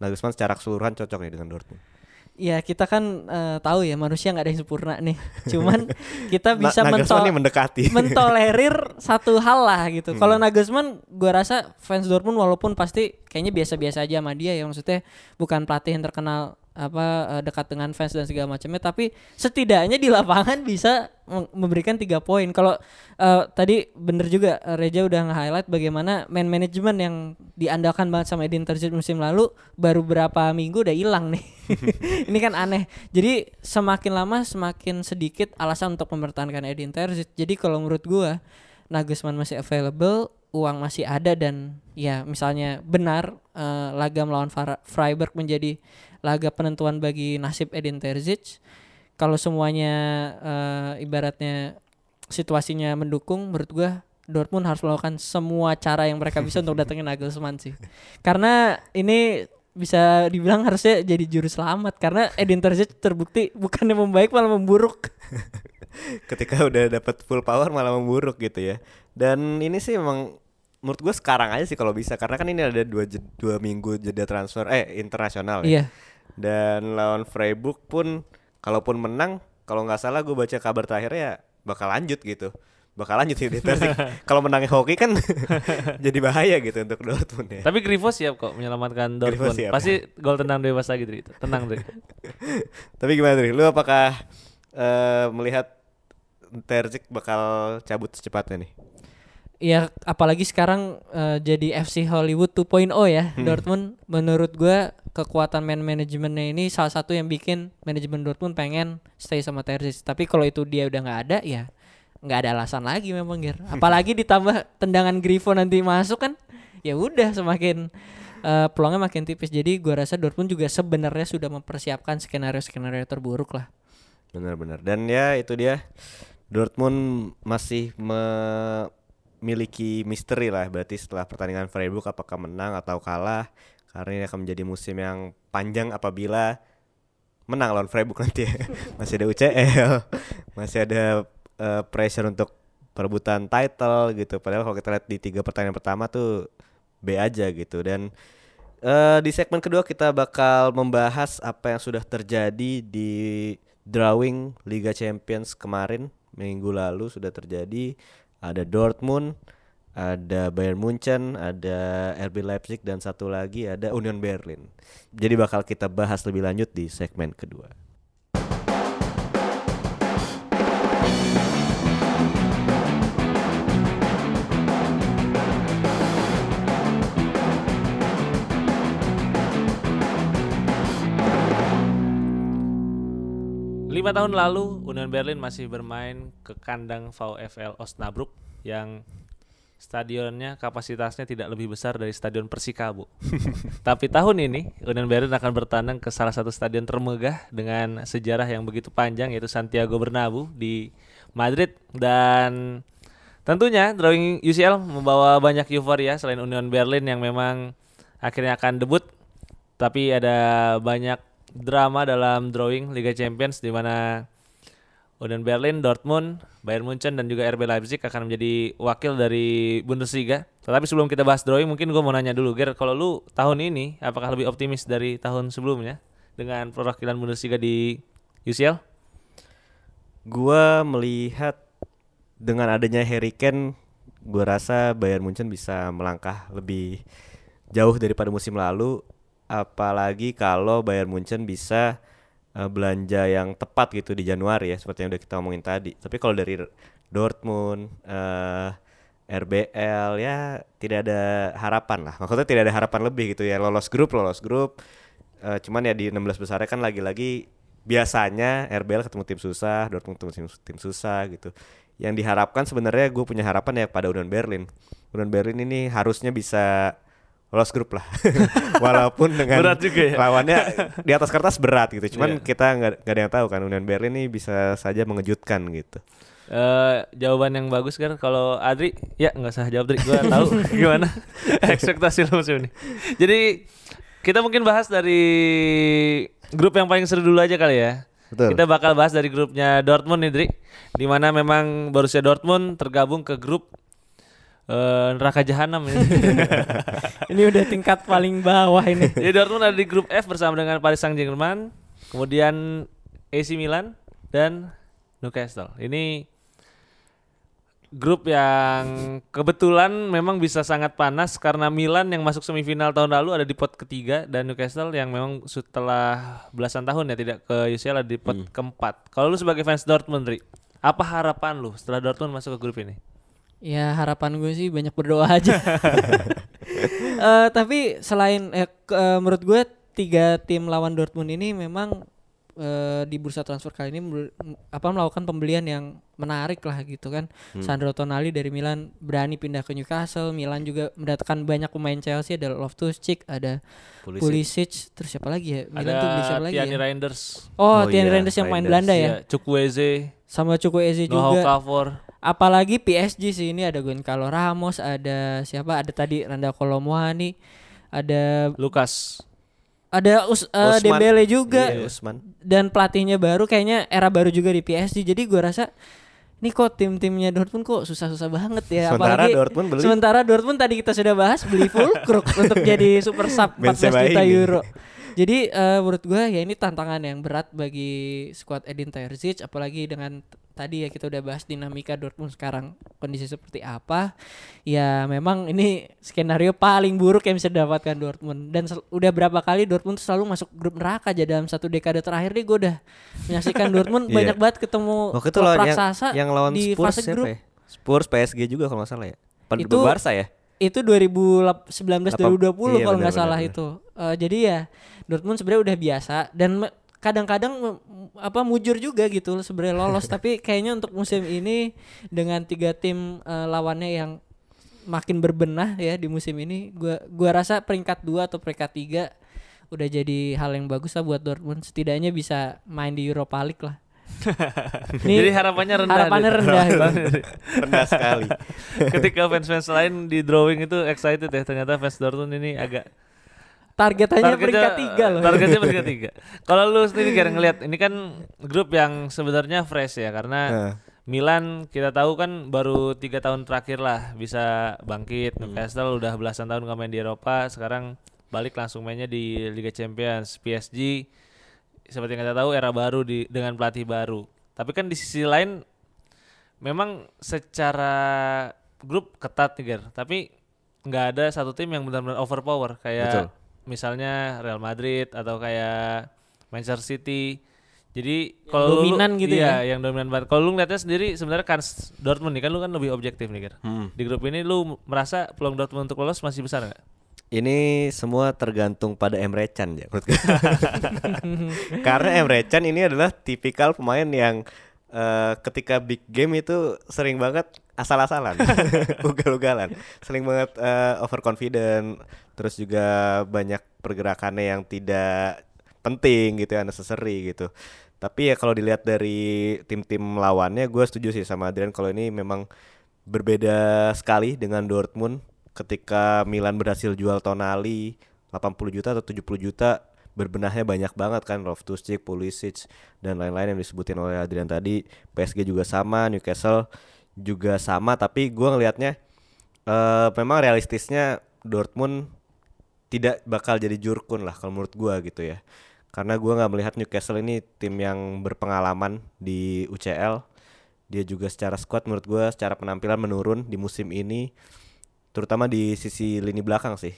Nagelsmann secara keseluruhan cocok nih dengan Dortmund? Ya kita kan eh, tahu ya manusia nggak ada yang sempurna nih. Cuman kita Na- bisa mentol- mendekati. mentolerir satu hal lah gitu. Hmm. Kalau Nagelsmann gua rasa fans Dortmund walaupun pasti kayaknya biasa-biasa aja sama dia ya maksudnya bukan pelatih yang terkenal apa eh, dekat dengan fans dan segala macamnya tapi setidaknya di lapangan bisa mem- memberikan tiga poin. Kalau eh, tadi bener juga Reja udah nge-highlight bagaimana man management yang diandalkan banget sama Edin Terzic musim lalu baru berapa minggu udah hilang nih. Ini kan aneh. Jadi semakin lama semakin sedikit alasan untuk mempertahankan Edin Terzic. Jadi kalau menurut gua Nagelsmann masih available, uang masih ada dan ya misalnya benar eh, laga melawan Freiburg menjadi laga penentuan bagi nasib Edin Terzic. Kalau semuanya eh, ibaratnya situasinya mendukung, menurut gua Dortmund harus melakukan semua cara yang mereka bisa untuk datengin Nagelsmann sih. Karena ini bisa dibilang harusnya jadi juru selamat karena Edin Terzic terbukti bukannya membaik malah memburuk. ketika udah dapat full power malah memburuk gitu ya. Dan ini sih emang menurut gue sekarang aja sih kalau bisa karena kan ini ada dua jed- dua minggu jeda transfer eh internasional ya. Iya. Dan lawan Freiburg pun kalaupun menang kalau nggak salah gue baca kabar terakhirnya ya bakal lanjut gitu. Bakal lanjut sih kalau menangnya hoki kan jadi bahaya gitu untuk Dortmund ya. Tapi Grifo siap kok menyelamatkan Dortmund. siap. Pasti gol tenang bebas lagi Dri. Tenang Dri. Tapi gimana Dri? Lu apakah eh, melihat Terzic bakal cabut secepatnya nih? Ya apalagi sekarang eh, jadi FC Hollywood 2.0 ya Dortmund menurut gua kekuatan man manajemennya ini salah satu yang bikin manajemen Dortmund pengen stay sama Terzic. Tapi kalau itu dia udah nggak ada ya nggak ada alasan lagi memang Ger. Apalagi ditambah tendangan Grifo nanti masuk kan ya udah semakin eh, peluangnya makin tipis. Jadi gua rasa Dortmund juga sebenarnya sudah mempersiapkan skenario-skenario terburuk lah. Benar-benar. Dan ya itu dia Dortmund masih memiliki misteri lah berarti setelah pertandingan Freiburg apakah menang atau kalah karena ini akan menjadi musim yang panjang apabila menang lawan Freiburg nanti ya. masih ada UCL, masih ada eh, pressure untuk perebutan title gitu. Padahal kalau kita lihat di tiga pertandingan pertama tuh B aja gitu dan eh, di segmen kedua kita bakal membahas apa yang sudah terjadi di drawing Liga Champions kemarin minggu lalu sudah terjadi ada Dortmund, ada Bayern Munchen, ada RB Leipzig dan satu lagi ada Union Berlin. Jadi bakal kita bahas lebih lanjut di segmen kedua. Lima tahun lalu Union Berlin masih bermain ke kandang VfL Osnabrück yang stadionnya kapasitasnya tidak lebih besar dari stadion Persikabo. Tapi tahun ini Union Berlin akan bertandang ke salah satu stadion termegah dengan sejarah yang begitu panjang yaitu Santiago Bernabeu di Madrid dan tentunya drawing UCL membawa banyak euforia selain Union Berlin yang memang akhirnya akan debut tapi ada banyak drama dalam drawing Liga Champions di mana Union Berlin, Dortmund, Bayern Munchen dan juga RB Leipzig akan menjadi wakil dari Bundesliga. Tetapi sebelum kita bahas drawing, mungkin gue mau nanya dulu, Ger, kalau lu tahun ini apakah lebih optimis dari tahun sebelumnya dengan perwakilan Bundesliga di UCL? Gua melihat dengan adanya Harry Kane, gua rasa Bayern Munchen bisa melangkah lebih jauh daripada musim lalu. Apalagi kalau Bayern Munchen bisa uh, belanja yang tepat gitu di Januari ya, seperti yang udah kita omongin tadi. Tapi kalau dari Dortmund, uh, RBL ya tidak ada harapan lah. Maksudnya tidak ada harapan lebih gitu ya. Lolos grup, lolos grup. Uh, cuman ya di 16 besarnya kan lagi-lagi biasanya RBL ketemu tim susah, Dortmund ketemu tim, tim susah gitu. Yang diharapkan sebenarnya gue punya harapan ya pada Union Berlin. Union Berlin ini harusnya bisa lolos grup lah. Walaupun dengan Berat juga ya. lawannya di atas kertas berat gitu. Cuman Iya. kita nggak ada yang tahu kan Union Berlin ini bisa saja mengejutkan gitu. Eh, jawaban yang bagus kan kalau Adri ya nggak usah jawab Adri gue tahu gimana ekspektasi lu musim ini jadi kita mungkin bahas dari grup yang paling seru dulu aja kali ya Betul. kita bakal bahas dari grupnya Dortmund nih Dri di mana memang Borussia Dortmund tergabung ke grup eh, neraka jahanam ini. Ini udah tingkat paling bawah ini. Jadi Dortmund ada di grup F bersama dengan Paris Saint-Germain, kemudian AC Milan dan Newcastle. Ini grup yang kebetulan memang bisa sangat panas karena Milan yang masuk semifinal tahun lalu ada di pot ketiga dan Newcastle yang memang setelah belasan tahun ya tidak ke UCL ada di pot keempat. Kalau lu sebagai fans Dortmund, Ri, apa harapan lu setelah Dortmund masuk ke grup ini? Ya harapan gue sih banyak berdoa aja. Eh, tapi selain eh, ke- eh, menurut gue tiga tim lawan Dortmund ini memang eh, di bursa transfer kali ini apa melakukan pembelian yang menarik lah gitu kan. Sandro Tonali dari Milan berani pindah ke Newcastle. Milan juga mendatangkan banyak pemain Chelsea ada Loftus-Cheek, ada Pulisic. Pulisic, terus siapa lagi ya? Milan tuh beli siapa Ada lagi Tiani ya? Reinders, Oh, Oh Tiani iya, Reinders yang main Reinders, Belanda ya. ya, Chukwueze, Sama Chukwueze Noah juga. Apalagi PSG sih ini ada Gonçalo Ramos ada siapa ada tadi Randa Kolomuani ada Lukas. ada Us, Usman. Dembele juga Iya, Usman. dan pelatihnya baru kayaknya era baru juga di PSG jadi gua rasa ini kok tim-timnya Dortmund kok susah-susah banget ya Sementara apalagi Dortmund beli- sementara Dortmund tadi kita sudah bahas beli full crook untuk jadi super sub 14 Benzema juta ini. euro jadi eh, menurut gua ya ini tantangan yang berat bagi squad Edin Terzic apalagi dengan tadi ya kita udah bahas dinamika Dortmund sekarang kondisi seperti apa ya memang ini skenario paling buruk yang bisa didapatkan Dortmund dan udah berapa kali Dortmund tuh selalu masuk grup neraka aja dalam satu dekade terakhir nih gue udah menyaksikan Dortmund Iya. banyak banget ketemu Waktu itu lawan yang, raksasa yang lawan di Spurs fase grup ya? Spurs PSG juga kalau nggak salah ya. Pada Itu- Barca ya. itu 2019 2020 Iya, kalau nggak salah benar, itu. Eh, jadi ya Dortmund sebenarnya udah biasa dan kadang-kadang apa mujur juga gitu sebenarnya lolos tapi kayaknya untuk musim ini dengan tiga tim eh, lawannya yang makin berbenah ya di musim ini gua gua rasa peringkat dua atau peringkat tiga udah jadi hal yang bagus lah buat Dortmund setidaknya bisa main di Europa League lah. Ini Jadi harapannya rendah. harapannya rendah gitu. Rendah sekali. Ketika fans-fans lain di drawing itu excited ya, ternyata fans Dortmund ini agak Target hanya peringkat tiga loh. Targetnya peringkat tiga. Kalau lu sendiri kira ngelihat ini kan grup yang sebenarnya fresh ya karena Heeh. Milan kita tahu kan baru tiga tahun terakhir lah bisa bangkit. Newcastle udah belasan tahun nggak main di Eropa, sekarang balik langsung mainnya di Liga Champions. PSG seperti yang kita tahu era baru di dengan pelatih baru. Tapi kan di sisi lain memang secara grup ketat nih Ger. tapi nggak ada satu tim yang benar-benar overpower kayak Betul. Misalnya Real Madrid atau kayak Manchester City. Jadi kalau lu- dominan gitu iya, ya? yang dominan banget. Kalau lu ngeliatnya sendiri sebenarnya kan Dortmund nih kan lu kan lebih objektif nih Ger. Hmm. Di grup ini lu merasa peluang Dortmund untuk lolos masih besar nggak? Ini semua tergantung pada Emre Can ya menurut gue. Karena Emre Can ini adalah tipikal pemain yang eh, ketika big game itu sering banget asal-asalan, ugal-ugalan, sering banget eh, overconfident, terus juga banyak pergerakannya yang tidak penting gitu ya, unnecessary gitu. Tapi ya kalau dilihat dari tim-tim lawannya, gue setuju sih sama Adrian kalau ini memang berbeda sekali dengan Dortmund ketika Milan berhasil jual Tonali 80 juta atau 70 juta berbenahnya banyak banget kan Loftus-Cheek, Pulisic dan lain-lain yang disebutin oleh Adrian tadi. PSG juga sama Newcastle juga sama tapi gua ngelihatnya eh memang realistisnya Dortmund tidak bakal jadi jurkun lah kalau menurut gua gitu ya. Karena gua nggak melihat Newcastle ini tim yang berpengalaman di UCL dia juga secara squad menurut gua secara penampilan menurun di musim ini terutama di sisi lini belakang sih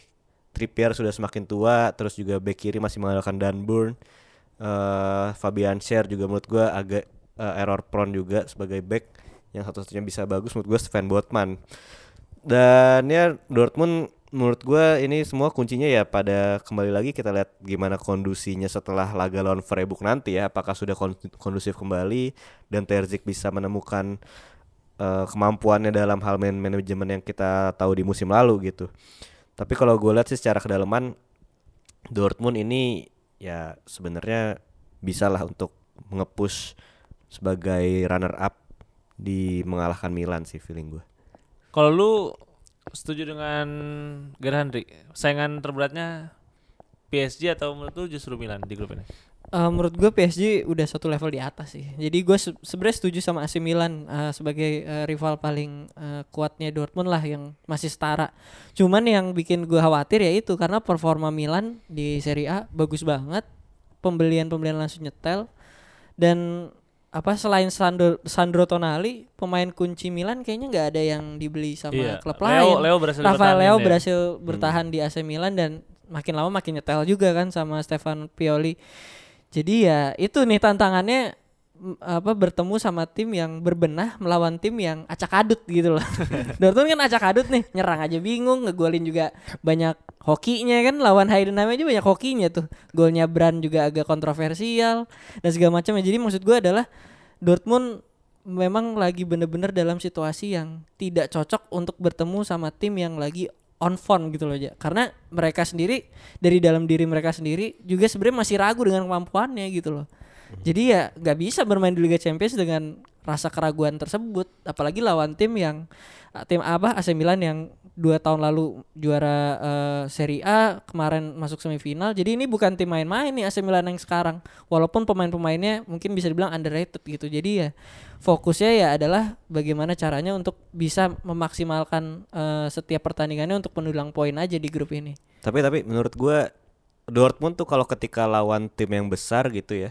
Trippier sudah semakin tua terus juga back kiri masih mengandalkan Dan Burn eh Fabian Schär juga menurut gua agak eh, error prone juga sebagai back yang satu-satunya bisa bagus menurut gua Sven Botman dan ya Dortmund menurut gua ini semua kuncinya ya pada kembali lagi kita lihat gimana kondusinya setelah laga lawan Freiburg nanti ya apakah sudah kon- kondusif kembali dan Terzic bisa menemukan eh, kemampuannya dalam hal man manajemen yang kita tahu di musim lalu gitu. Tapi kalau gue lihat sih secara kedalaman Dortmund ini ya sebenarnya bisa lah untuk ngepush sebagai runner up di mengalahkan Milan sih feeling gue. Kalau lu setuju dengan Gerhard Henry, saingan terberatnya PSG atau menurut lu justru Milan di grup ini? Eh, menurut gue PSG udah satu level di atas sih. Jadi gue se- sebenarnya setuju sama AC Milan eh, sebagai eh, rival paling eh, kuatnya Dortmund lah yang masih setara. Cuman yang bikin gue khawatir ya itu karena performa Milan di Serie A bagus banget, pembelian-pembelian langsung nyetel dan apa selain Sandro, Sandro Tonali pemain kunci Milan kayaknya nggak ada yang dibeli sama Iya, klub Leo- lain. Leo berhasil Rafael Leo ya. berhasil bertahan di AC Milan dan makin lama makin nyetel juga kan sama Stefan Pioli. Jadi ya itu nih tantangannya apa bertemu sama tim yang berbenah melawan tim yang acak adut gitu loh. Dortmund kan acak adut nih, nyerang aja bingung, ngegolin juga banyak hokinya kan lawan Heidenheim aja banyak hokinya tuh. Golnya Brand juga agak kontroversial dan segala macam. Jadi maksud gue adalah Dortmund memang lagi bener-bener dalam situasi yang tidak cocok untuk bertemu sama tim yang lagi on form gitu loh ya karena mereka sendiri dari dalam diri mereka sendiri juga sebenarnya masih ragu dengan kemampuannya gitu loh. Jadi ya nggak bisa bermain di Liga Champions dengan rasa keraguan tersebut. Apalagi lawan tim yang tim apa AC Milan yang dua tahun lalu juara eh, Serie A kemarin masuk semifinal. Jadi ini bukan tim main-main nih AC Milan yang sekarang. Walaupun pemain-pemainnya mungkin bisa dibilang underrated gitu. Jadi ya fokusnya ya adalah bagaimana caranya untuk bisa memaksimalkan eh, setiap pertandingannya untuk mendulang poin aja di grup ini. Tapi tapi menurut gua Dortmund tuh kalau ketika lawan tim yang besar gitu ya,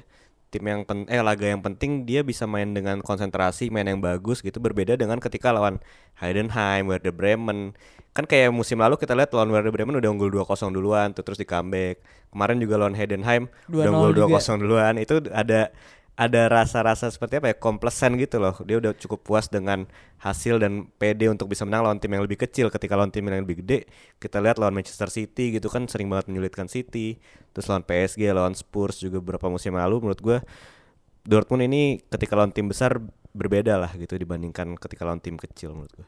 tim yang pen, eh laga yang penting dia bisa main dengan konsentrasi, main yang bagus gitu berbeda dengan ketika lawan Heidenheim, Werder Bremen. Kan kayak musim lalu kita lihat lawan Werder Bremen udah unggul 2-0 duluan tuh terus di comeback. Kemarin juga lawan Heidenheim udah 2-0 unggul juga. 2-0 duluan. Itu ada ada rasa-rasa seperti apa ya? Komplesen gitu loh. Dia udah cukup puas dengan hasil dan PD untuk bisa menang lawan tim yang lebih kecil. Ketika lawan tim yang lebih gede kita lihat lawan Manchester City gitu kan sering banget menyulitkan City. Terus lawan PSG lawan Spurs juga beberapa musim lalu. Menurut gua Dortmund ini ketika lawan tim besar berbeda lah gitu dibandingkan ketika lawan tim kecil menurut gua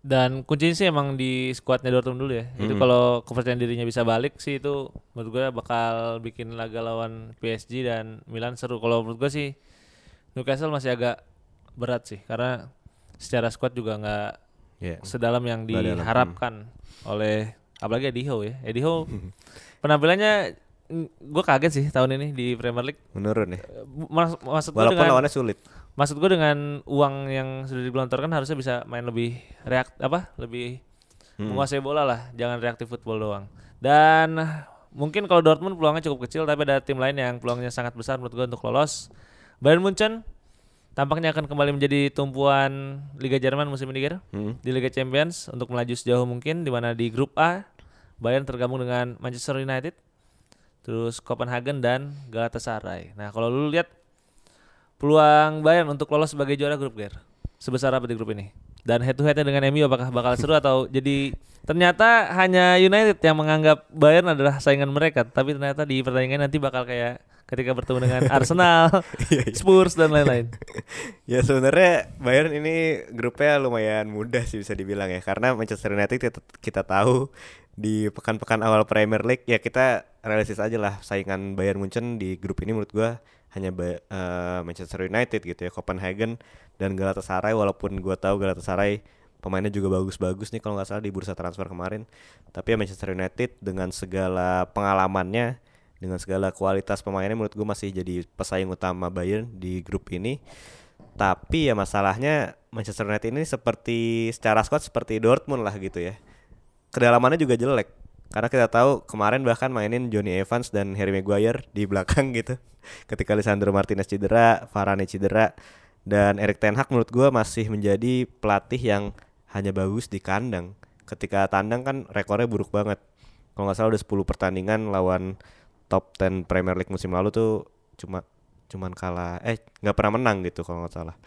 Dan kuncinya sih emang di skuadnya Dortmund dulu ya. Itu Mm-mm. kalau kepercayaan dirinya bisa balik sih itu menurut gue bakal bikin laga lawan PSG dan Milan seru. Kalau menurut gue sih Newcastle masih agak berat sih karena secara squad juga nggak ya sedalam yang diharapkan oleh apalagi Eddie Howe ya. Eddie Howe penampilannya gue kaget sih tahun ini di Premier League. menurun ya Mas, maksud walaupun dengan lawannya sulit maksud gue dengan uang yang sudah digelontorkan harusnya bisa main lebih reakt apa lebih Hmm. menguasai bola lah jangan reaktif football doang dan mungkin kalau Dortmund peluangnya cukup kecil tapi ada tim lain yang peluangnya sangat besar menurut gue untuk lolos Bayern Munchen tampaknya akan kembali menjadi tumpuan Liga Jerman musim ini Hmm. di Liga Champions untuk melaju sejauh mungkin di mana di grup A Bayern tergabung dengan Manchester United terus Copenhagen dan Galatasaray. Nah, kalau lu lihat peluang Bayern untuk lolos sebagai juara grup Ger sebesar apa di grup ini? Dan head to headnya dengan MU apakah bakal seru atau jadi ternyata hanya United yang menganggap Bayern adalah saingan mereka, tapi ternyata di pertandingan nanti bakal kayak ketika bertemu dengan Arsenal, Iya, Spurs dan lain-lain. Ya sebenarnya Bayern ini grupnya lumayan mudah sih bisa dibilang ya karena Manchester United kita, kita tahu di pekan-pekan awal Premier League ya kita realistis aja lah saingan Bayern Munchen di grup ini menurut gua hanya eh, Manchester United gitu ya Copenhagen dan Galatasaray walaupun gua tahu Galatasaray pemainnya juga bagus-bagus nih kalau nggak salah di bursa transfer kemarin tapi ya Manchester United dengan segala pengalamannya dengan segala kualitas pemainnya menurut gue masih jadi pesaing utama Bayern di grup ini tapi ya masalahnya Manchester United ini seperti secara squad seperti Dortmund lah gitu ya. Kedalamannya juga jelek. Karena kita tahu kemarin bahkan mainin Johnny Evans dan Harry Maguire di belakang gitu. Ketika Lisandro Martinez cedera, Varane cedera dan Erik Ten Hag menurut gua masih menjadi pelatih yang hanya bagus di kandang. Ketika tandang kan rekornya buruk banget. Kalau nggak salah udah 10 pertandingan lawan top 10 Premier League musim lalu tuh cuma cuman kalah eh nggak pernah menang gitu kalau nggak salah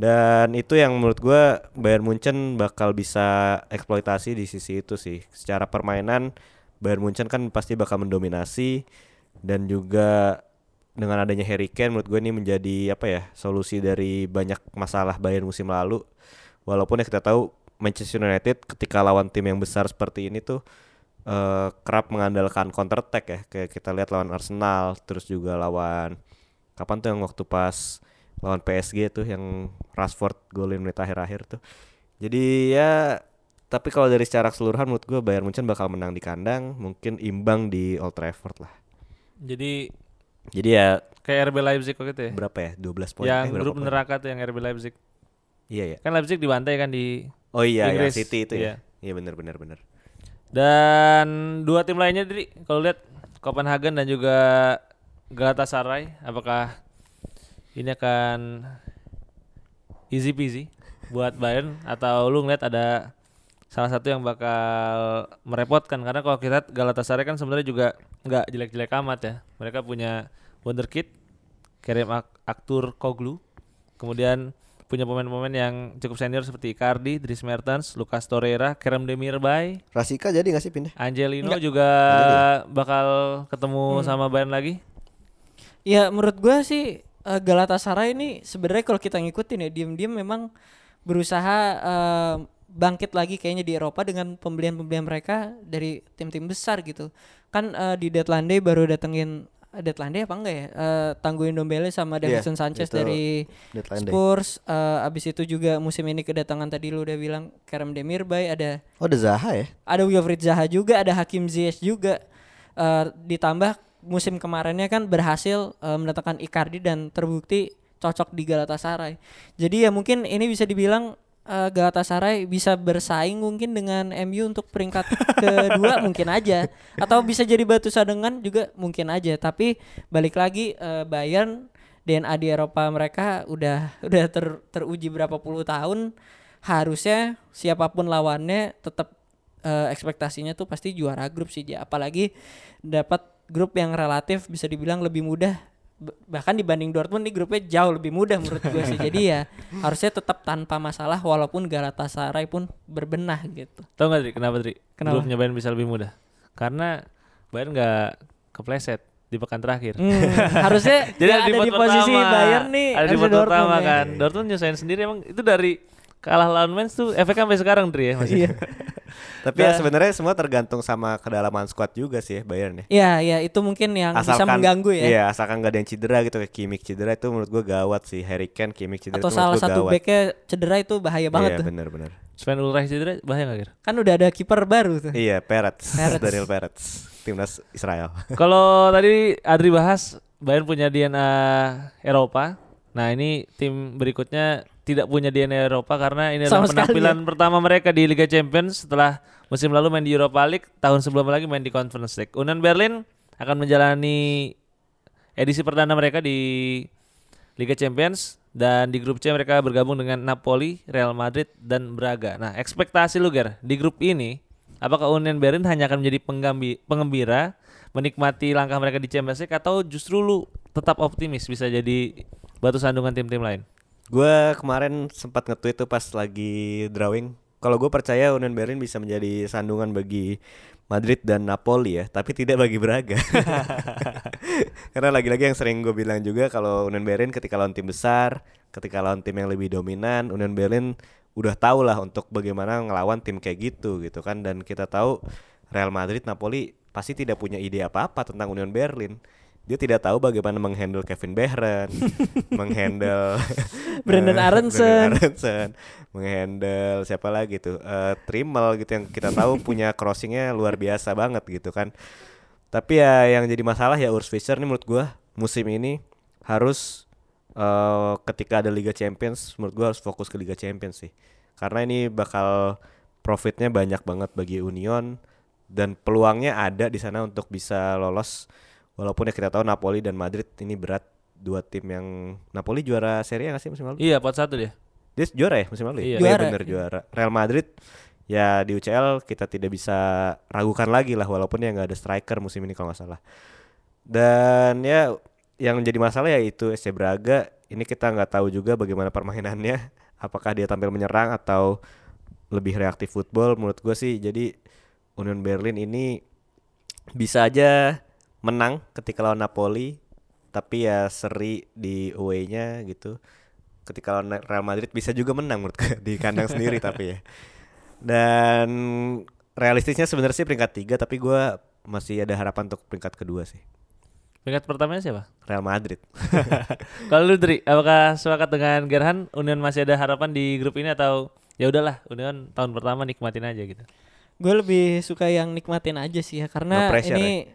dan itu yang menurut gua Bayern Munchen bakal bisa eksploitasi di sisi itu sih. Secara permainan Bayern Munchen kan pasti bakal mendominasi dan juga dengan adanya Harry Kane menurut gue ini menjadi apa ya solusi dari banyak masalah Bayern musim lalu. Walaupun ya kita tahu Manchester United ketika lawan tim yang besar seperti ini tuh eh, kerap mengandalkan counter attack ya. Kayak kita lihat lawan Arsenal terus juga lawan kapan tuh yang waktu pas lawan PSG tuh yang Rashford golin menit akhir-akhir tuh jadi ya tapi kalau dari secara keseluruhan menurut gue Bayern Munchen bakal menang di kandang mungkin imbang di Old Trafford lah Jadi jadi ya kayak RB Leipzig kok gitu ya. berapa ya 12 poin yang Eh, grup poin? neraka tuh yang RB Leipzig. iya ya Kan Leipzig dibantai kan di oh iya yang Inggris. City itu Iya. ya iya benar benar benar Dan dua tim lainnya Dri, kalau lihat Copenhagen dan juga Galatasaray, apakah ini akan easy peasy buat Bayern atau lu ngeliat ada salah satu yang bakal merepotkan. Karena kalau kita Galatasaray kan sebenarnya juga nggak jelek-jelek amat ya. Mereka punya wonderkid Kerem Ak- Aktur Koglu, kemudian punya pemain-pemain yang cukup senior seperti Icardi, Dries Mertens, Lucas Torreira, Kerem Demirbay, Rasika jadi nggak sih pindah? Angelino juga bakal ketemu sama Bayern lagi. Ya menurut gua sih eh, Galatasaray ini sebenarnya kalau kita ngikutin ya diem-diem memang berusaha eh, bangkit lagi kayaknya di Eropa dengan pembelian-pembelian mereka dari tim-tim besar gitu. Kan eh, di deadline day baru datengin deadline day apa enggak ya? Eh, tangguhin Dombele sama Iya, Davinson Sanchez itu dari day. Spurs. Eh, abis itu juga musim ini kedatangan tadi lu udah bilang Kerem Demirbay ada oh ada Zaha ya ada Wilfried Zaha juga, ada Hakim Ziyech juga. Eh, ditambah musim kemarinnya kan berhasil eh, mendatangkan Icardi dan terbukti cocok di Galatasaray. Jadi ya mungkin ini bisa dibilang eh, Galatasaray bisa bersaing mungkin dengan MU untuk peringkat kedua mungkin aja atau bisa jadi batu sandungan juga mungkin aja. Tapi balik lagi eh, Bayern DNA di Eropa mereka udah udah ter- teruji berapa puluh tahun harusnya siapa pun lawannya tetap eh, ekspektasinya tuh pasti juara grup sih apalagi dapat grup yang relatif bisa dibilang lebih mudah bahkan dibanding Dortmund nih grupnya jauh lebih mudah menurut gue sih jadi ya harusnya tetap tanpa masalah walaupun Galatasaray pun berbenah gitu Tahu nggak Dri, kenapa Dri? Kenapa? Grupnya Bayern bisa lebih mudah. Karena Bayern nggak kepleset di pekan terakhir. Hmm, harusnya Jadi ada di ada di posisi pertama. Bayern nih Ada di pot pertama Dortmund ya. kan. Dortmund nyusahin sendiri emang itu dari kalah lawan Mainz tuh efeknya sampai sekarang Dri ya masih. Iya. tapi ya sebenarnya semua tergantung sama kedalaman squad juga sih ya Bayern ya ya ya itu mungkin yang bisa mengganggu ya Iya, asalkan nggak ada yang cedera gitu kayak Kimmich cedera itu menurut gua gawat sih. Harry Kane, Kimmich cedera atau itu menurut salah satu gawat. backnya cedera itu bahaya banget iya, tuh benar-benar. Sven Ulreich cedera bahaya nggak kira? kan udah ada kiper baru tuh Iya, Peretz, Peretz. Daniel Peretz, timnas Israel. Kalau tadi Adri bahas Bayern punya DNA Eropa. Nah ini tim berikutnya tidak punya DNA Eropa karena ini adalah Sama sekali penampilan pertama mereka di Liga Champions setelah musim lalu main di Europa League, tahun sebelumnya lagi main di Conference League. Union Berlin akan menjalani edisi perdana mereka di Liga Champions dan di grup C mereka bergabung dengan Napoli, Real Madrid dan Braga. Nah, ekspektasi lu Ger di grup ini apakah Union Berlin hanya akan menjadi penggambi, pengembira menikmati langkah mereka di Champions League atau justru lu tetap optimis bisa jadi batu sandungan tim-tim lain? Gua kemarin sempat nge-tweet tuh pas lagi drawing. Kalau gue percaya Union Berlin bisa menjadi sandungan bagi Madrid dan Napoli ya, tapi tidak bagi Braga. Karena lagi-lagi yang sering gue bilang juga kalau Union Berlin ketika lawan tim besar, ketika lawan tim yang lebih dominan, Union Berlin udah tahu lah untuk bagaimana ngelawan tim kayak gitu gitu kan dan kita tahu Real Madrid Napoli pasti tidak punya ide apa-apa tentang Union Berlin. Dia tidak tahu bagaimana menghandle Kevin Behren, menghandle Brandon eh, Aronson. Brandon Aronson, menghandle siapa lagi tuh eh Trimmel gitu yang kita tahu punya crossingnya luar biasa banget gitu kan. Tapi ya yang jadi masalah ya Urs Fischer nih menurut gua musim ini harus eh ketika ada Liga Champions menurut gua harus fokus ke Liga Champions sih. Karena ini bakal profitnya banyak banget bagi Union dan peluangnya ada di sana untuk bisa lolos walaupun ya kita tahu Napoli dan Madrid ini berat dua tim yang Napoli juara Serie A nggak sih musim lalu? Iya, pot satu dia. Dia juara ya musim lalu ya? Iya. Oh Juara. bener juara. Real Madrid ya di UCL kita tidak bisa ragukan lagi lah walaupun ya nggak ada striker musim ini kalau nggak salah. Dan ya yang jadi masalah ya itu SC Braga ini kita nggak tahu juga bagaimana permainannya. Apakah dia tampil menyerang atau lebih reaktif football menurut gue sih jadi Union Berlin ini bisa aja menang ketika lawan Napoli tapi ya seri di away-nya gitu. Ketika lawan Real Madrid bisa juga menang menurut gue di kandang sendiri tapi ya. Dan realistisnya sebenarnya sih peringkat tiga tapi gua masih ada harapan untuk peringkat kedua sih. Peringkat pertamanya siapa? Real Madrid. Kalau lu Dri, apakah sepakat dengan Gerhan? Union masih ada harapan di grup ini atau ya udahlah Union tahun pertama nikmatin aja gitu. Gue lebih suka yang nikmatin aja sih ya karena No pressure ini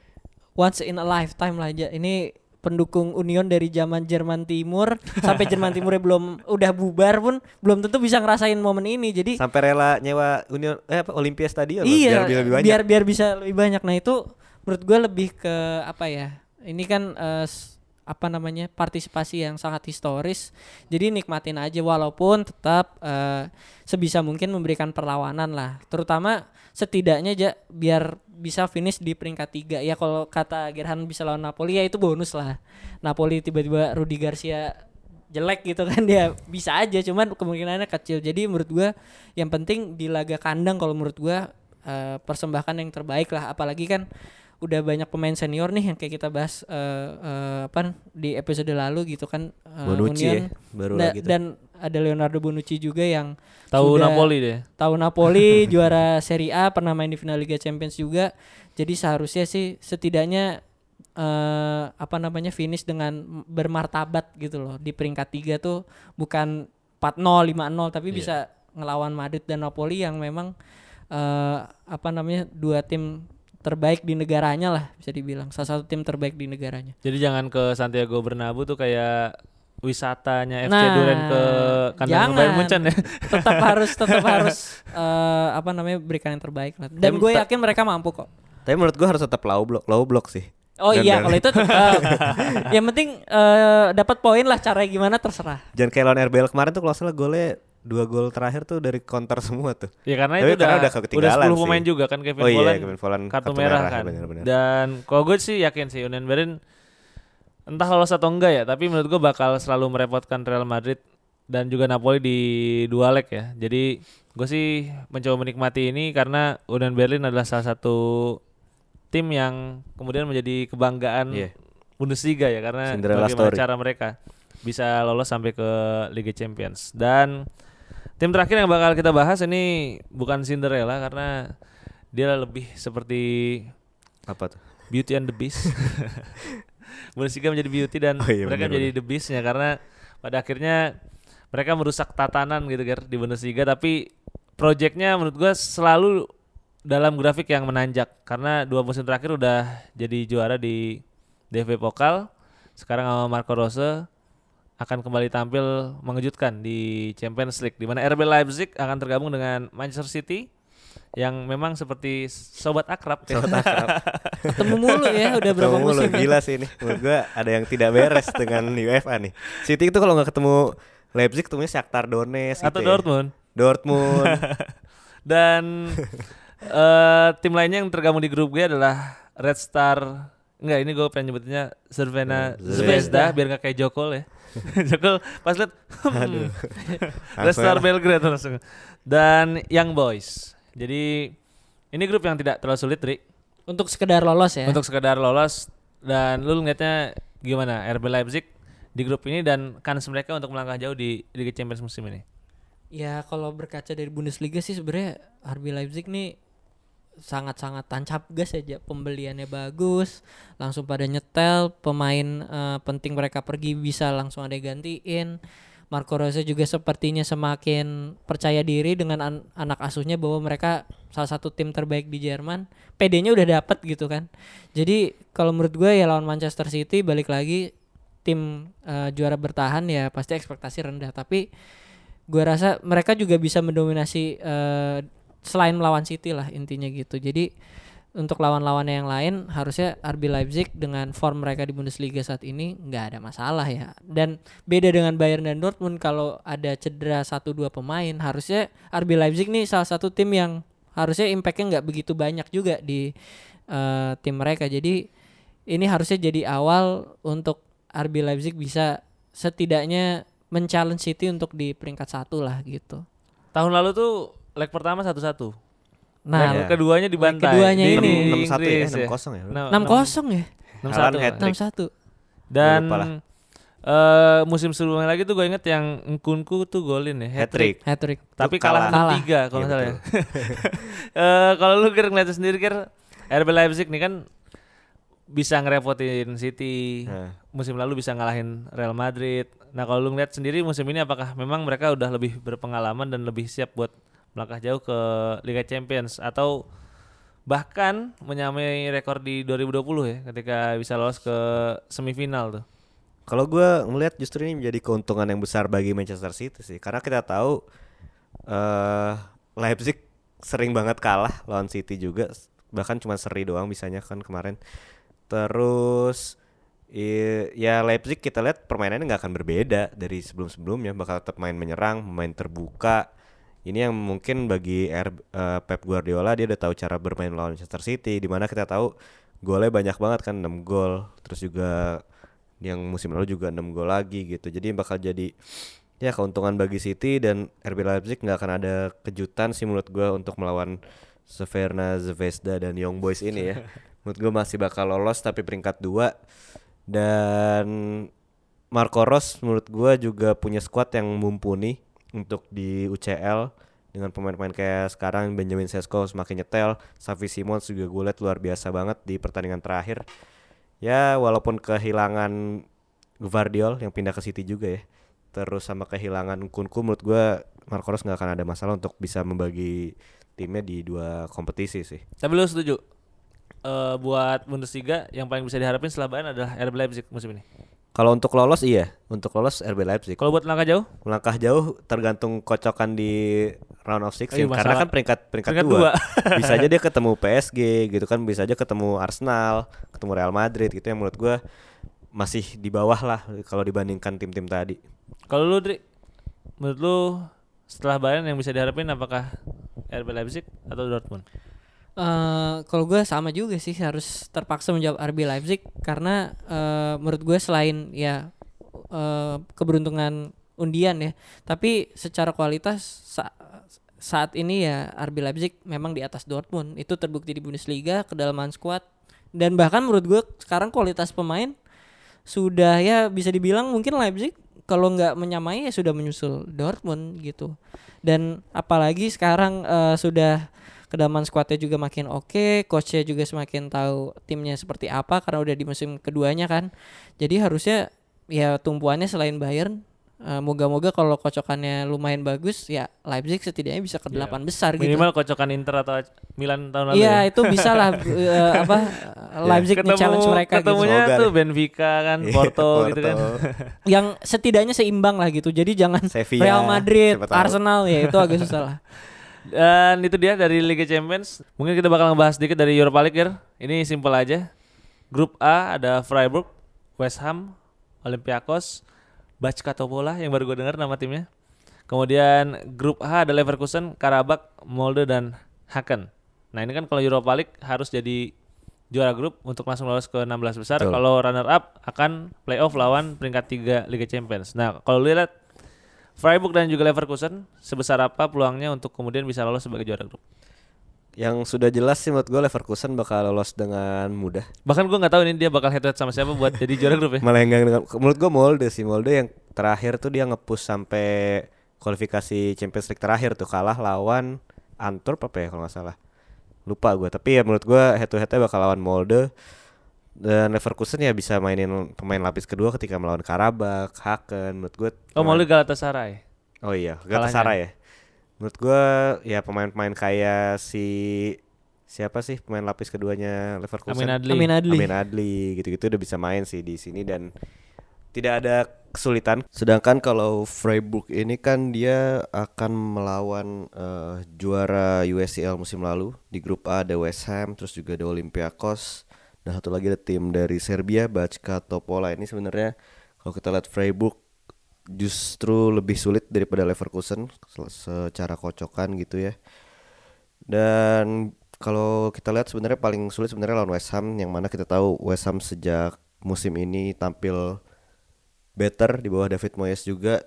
once in a lifetime lah aja. Ini pendukung Union dari zaman Jerman Timur sampai Jerman Timurnya belum udah bubar pun belum tentu bisa ngerasain momen ini. Jadi sampai rela nyewa Union eh apa Olympia Stadion loh, iya biar lebih banyak biar biar bisa lebih banyak. Nah itu menurut gue lebih ke apa ya? Ini kan s- apa namanya partisipasi yang sangat historis. Jadi nikmatin aja walaupun tetap eh, sebisa mungkin memberikan perlawanan lah. Terutama setidaknya aja biar bisa finish di peringkat tiga ya kalau kata Gerhan bisa lawan Napoli ya itu bonus lah. Napoli tiba-tiba Rudi Garcia jelek gitu kan dia bisa aja cuman kemungkinannya kecil jadi menurut gua yang penting di laga kandang kalau menurut gua eh, persembahkan yang terbaik lah apalagi kan udah banyak pemain senior nih yang kayak kita bahas eh, eh, apa di episode lalu gitu kan eh, Bonucci ya, Union. baru Da- lagi tuh. dan ada Leonardo Bonucci juga yang Tahu Napoli deh. tahu Napoli juara Serie A pernah main di final Liga Champions juga jadi seharusnya sih setidaknya eh apa namanya finish dengan bermartabat gitu loh di peringkat tiga tuh bukan 4-0 5-0 tapi Iya. bisa ngelawan Madrid dan Napoli yang memang eh apa namanya dua tim terbaik di negaranya lah bisa dibilang salah satu tim terbaik di negaranya Jadi jangan ke Santiago Bernabeu tuh kayak wisatanya FC Nah, Duren ke kandang. Bayern Munchen ya. tetap harus tetap harus eh, apa namanya berikan yang terbaik lah dan gue yakin mereka mampu kok tapi menurut gua harus tetap low block low block sih Oh Dan- iya kalau itu tetap. yang penting eh, dapat poin lah caranya gimana terserah. jangan kayak lawan RBL kemarin tuh kalau salah golnya dua gol terakhir tuh dari counter semua tuh Ya karena Tapi itu udah karena udah udah, ketinggalan 10 pemain sih. juga kan Kevin Oh iya, Kevin Volland kartu, kartu merah, merah, kan. benar-benar. Dan kalau gue sih yakin sih Union Berlin entah lolos atau enggak ya, tapi menurut gue bakal selalu merepotkan Real Madrid dan juga Napoli di dua leg ya. Jadi gue sih mencoba menikmati ini karena Union Berlin adalah salah satu tim yang kemudian menjadi kebanggaan Iya. Bundesliga ya karena Cinderella bagaimana story. cara mereka bisa lolos sampai ke Liga Champions dan tim terakhir yang bakal kita bahas ini bukan Cinderella karena dia lebih seperti apa tuh? Beauty and the Beast. Bundesliga menjadi Beauty dan Oh iya, mereka benar, menjadi The Beastnya karena pada akhirnya mereka merusak tatanan gitu Ger di Bundesliga tapi projectnya menurut gua selalu dalam grafik yang menanjak karena dua musim terakhir udah jadi juara di DFB Pokal sekarang sama Marco Rose akan kembali tampil mengejutkan di Champions League di mana RB Leipzig akan tergabung dengan Manchester City yang memang seperti sobat akrab Sobat akrab. Ketemu mulu ya udah berapa Ketemu mulu, musim. gila sih ini menurut gua ada yang tidak beres dengan UEFA nih City itu kalau nggak ketemu Leipzig ketemunya Shakhtar Donetsk atau gitu ya. Dortmund Dortmund dan eh tim lainnya yang tergabung di grup G adalah Red Star Enggak, ini gue pengen nyebutnya Zvezda Zvezda. Zvezda biar gak kayak Jokol ya. Jokol pas liat Aduh. Red Star Langsung ya. Belgrade langsung. Dan Young Boys. Jadi Ini grup yang tidak terlalu sulit, Ri. Untuk sekedar lolos ya. Untuk sekedar lolos dan lu ngeliatnya gimana RB Leipzig di grup ini dan kans mereka untuk melangkah jauh di Liga Champions musim ini. Ya kalau berkaca dari Bundesliga sih sebenarnya RB Leipzig nih sangat-sangat tancap gas aja pembeliannya bagus langsung pada nyetel pemain eh, penting mereka pergi bisa langsung ada gantiin. Marco Rose juga sepertinya semakin percaya diri dengan an- anak asuhnya bahwa mereka salah satu tim terbaik di Jerman. PD-nya udah dapet gitu kan. Jadi kalau menurut gue ya lawan Manchester City balik lagi tim eh, juara bertahan ya pasti ekspektasi rendah. Tapi gue rasa mereka juga bisa mendominasi eh, selain melawan City lah intinya gitu. Jadi untuk lawan-lawan yang lain harusnya RB Leipzig dengan form mereka di Bundesliga saat ini nggak ada masalah ya. Dan beda dengan Bayern dan Dortmund kalau ada cedera satu dua pemain harusnya RB Leipzig nih salah satu tim yang harusnya impactnya nggak begitu banyak juga di eh, tim mereka. Jadi ini harusnya jadi awal untuk RB Leipzig bisa setidaknya men-challenge City untuk di peringkat satu lah gitu. Tahun lalu tuh leg pertama satu-satu. Nah, leg keduanya dibantai. keduanya di, ini. di 6-1 ya, Inggris 6-0 ya. Nah, 6-0 ya? 6-1. Haaland hat-trick. 6-1. Dan Lupa lah. eh, musim sebelumnya lagi tuh gue inget yang Nkunku tuh golin ya, hat-trick. Hat-trick. Hat-trick. Tapi Itu kalah kalah. 6-3 kalau nggak salah ya. Eh, kalau lu kira ngeliat sendiri kira RB Leipzig nih kan bisa ngerepotin City. Nah. Musim lalu bisa ngalahin Real Madrid. Nah, kalau lu ngeliat sendiri musim ini apakah memang mereka udah lebih berpengalaman dan lebih siap buat melangkah jauh ke Liga Champions atau bahkan menyamai rekor di 2020 ya ketika bisa lolos ke semifinal tuh. Kalau gua ngelihat justru ini menjadi keuntungan yang besar bagi Manchester City sih, karena kita tahu eh Leipzig sering banget kalah lawan City juga, bahkan cuma seri doang bisanya kan kemarin. Terus ya Leipzig kita lihat permainannya nggak akan berbeda dari sebelum-sebelumnya, bakal tetap main menyerang, main terbuka. Ini yang mungkin bagi R- eh, Pep Guardiola dia udah tahu cara bermain lawan Manchester City, di mana kita tahu golnya banyak banget kan 6 gol, terus juga yang musim lalu juga 6 gol lagi gitu. Jadi bakal jadi ya keuntungan bagi City dan RB Leipzig nggak akan ada kejutan sih menurut gua untuk melawan Severna Zvezda dan Young Boys ini ya. menurut gua masih bakal lolos tapi peringkat 2 dan Marco Ros menurut gua juga punya squad yang mumpuni untuk di UCL dengan pemain-pemain kayak sekarang Benjamin Sesko semakin nyetel, Xavi Simons juga gue liat luar biasa banget di pertandingan terakhir. Ya walaupun kehilangan Gvardiol yang pindah ke City juga ya. Terus sama kehilangan Kunku menurut gua Marco Ros nggak akan ada masalah untuk bisa membagi timnya di dua kompetisi sih. Tapi lu setuju eh buat Bundesliga yang paling bisa diharapin setelah Bayern adalah RB Leipzig musim ini. Kalau untuk lolos iya, untuk lolos RB Leipzig. Kalau buat langkah jauh, Melangkah jauh tergantung kocokan di round of 16 Iya, karena kan peringkat peringkat, peringkat dua. dua. bisa aja dia ketemu PSG gitu kan, bisa aja ketemu Arsenal, ketemu Real Madrid gitu yang menurut gua masih di bawah lah kalau dibandingkan tim-tim tadi. kalau lu Dri, menurut lu setelah Bayern yang bisa diharapin apakah RB Leipzig atau Dortmund? Eh, kalau gue sama juga sih harus terpaksa menjawab RB Leipzig karena eh, menurut gue selain ya eh, keberuntungan undian ya, tapi secara kualitas sa- saat ini ya RB Leipzig memang di atas Dortmund. Itu terbukti di Bundesliga, kedalaman squad dan bahkan menurut gue sekarang kualitas pemain sudah ya bisa dibilang mungkin Leipzig kalau nggak menyamai ya sudah menyusul Dortmund gitu. Dan apalagi sekarang eh, sudah kedalaman skuadnya juga makin oke, coachnya juga semakin tahu timnya seperti apa karena udah di musim keduanya kan. Jadi harusnya ya tumpuannya selain Bayern eh, moga-moga kalau kocokannya lumayan bagus ya Leipzig setidaknya bisa ke delapan besar gitu. Minimal kocokan Inter atau Milan tahun lalu Iya ya. itu bisa lah eh, apa Leipzig nge-challenge mereka gitu. ketemunya Semoga tuh. Benfica kan, Iya, Porto, gitu kan. Yang setidaknya seimbang lah gitu. Jadi jangan Sevilla, Real Madrid. Arsenal ya itu agak susah lah. Dan itu dia dari Liga Champions. Mungkin kita bakal ngebahas sedikit dari Europa League Ger. Ini simpel aja. Grup A ada Freiburg, West Ham, Olympiakos, Bachka Topola yang baru gue dengar nama timnya. Kemudian grup H ada Leverkusen, Karabakh, Molde dan Haken. Nah ini kan kalau Europa League harus jadi juara grup untuk langsung lolos ke 16 besar. Kalau runner up akan playoff lawan peringkat 3 Liga Champions. Nah kalau lihat Freiburg dan juga Leverkusen sebesar apa peluangnya untuk kemudian bisa lolos sebagai juara grup? yang sudah jelas sih menurut gue Leverkusen bakal lolos dengan mudah. Bahkan gue nggak tahu ini dia bakal head to head sama siapa buat jadi juara grup ya. Malah yang dengan menurut gue Molde sih Molde yang terakhir tuh dia ngepush sampai kualifikasi Champions League terakhir tuh kalah lawan Antwerp apa ya kalau nggak salah. Lupa gue tapi ya menurut gue head to headnya bakal lawan Molde dan Leverkusen ya bisa mainin pemain lapis kedua ketika melawan Karabakh, Haken menurut gue. Oh mau lu Galatasaray. Oh iya. Galatasaray ya. Menurut gua ya pemain-pemain kayak si siapa sih pemain lapis keduanya Leverkusen? Amin Adli. Amin Adli. Amin Adli gitu-gitu udah bisa main sih di sini dan tidak ada kesulitan. Sedangkan kalau Freiburg ini kan dia akan melawan eh, juara USL musim lalu di grup A ada West Ham, terus juga ada Olympiakos dan satu lagi ada tim dari Serbia Backa Topola ini sebenarnya kalau kita lihat Freiburg justru lebih sulit daripada Leverkusen se- secara kocokan gitu ya. Dan kalau kita lihat sebenarnya paling sulit sebenarnya lawan West Ham yang mana kita tahu West Ham sejak musim ini tampil better di bawah David Moyes juga.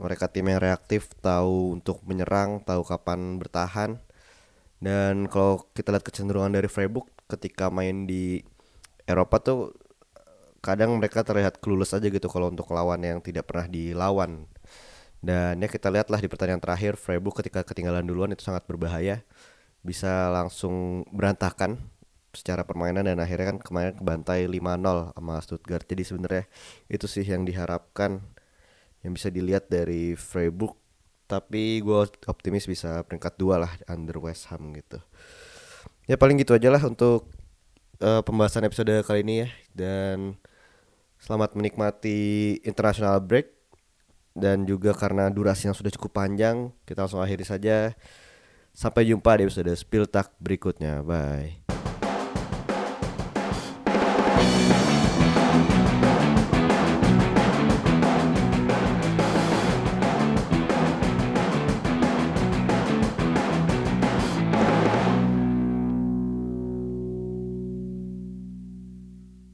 Mereka tim yang reaktif, tahu untuk menyerang, tahu kapan bertahan. Dan kalau kita lihat kecenderungan dari Freiburg ketika main di Eropa tuh kadang mereka terlihat clueless aja gitu kalau untuk lawan yang tidak pernah dilawan. Dan ya kita lihatlah di pertandingan terakhir Freiburg ketika ketinggalan duluan itu sangat berbahaya. Bisa langsung berantakan secara permainan dan akhirnya kan kemarin kebantai 5-0 sama Stuttgart. Jadi sebenarnya itu sih yang diharapkan yang bisa dilihat dari Freiburg. Tapi gue optimis bisa peringkat dua lah under West Ham gitu. Ya paling gitu aja lah untuk eh, pembahasan episode kali ini ya. Dan selamat menikmati international break. Dan juga karena durasi yang sudah cukup panjang kita langsung akhiri saja. Sampai jumpa di episode Spill Talk berikutnya. Bye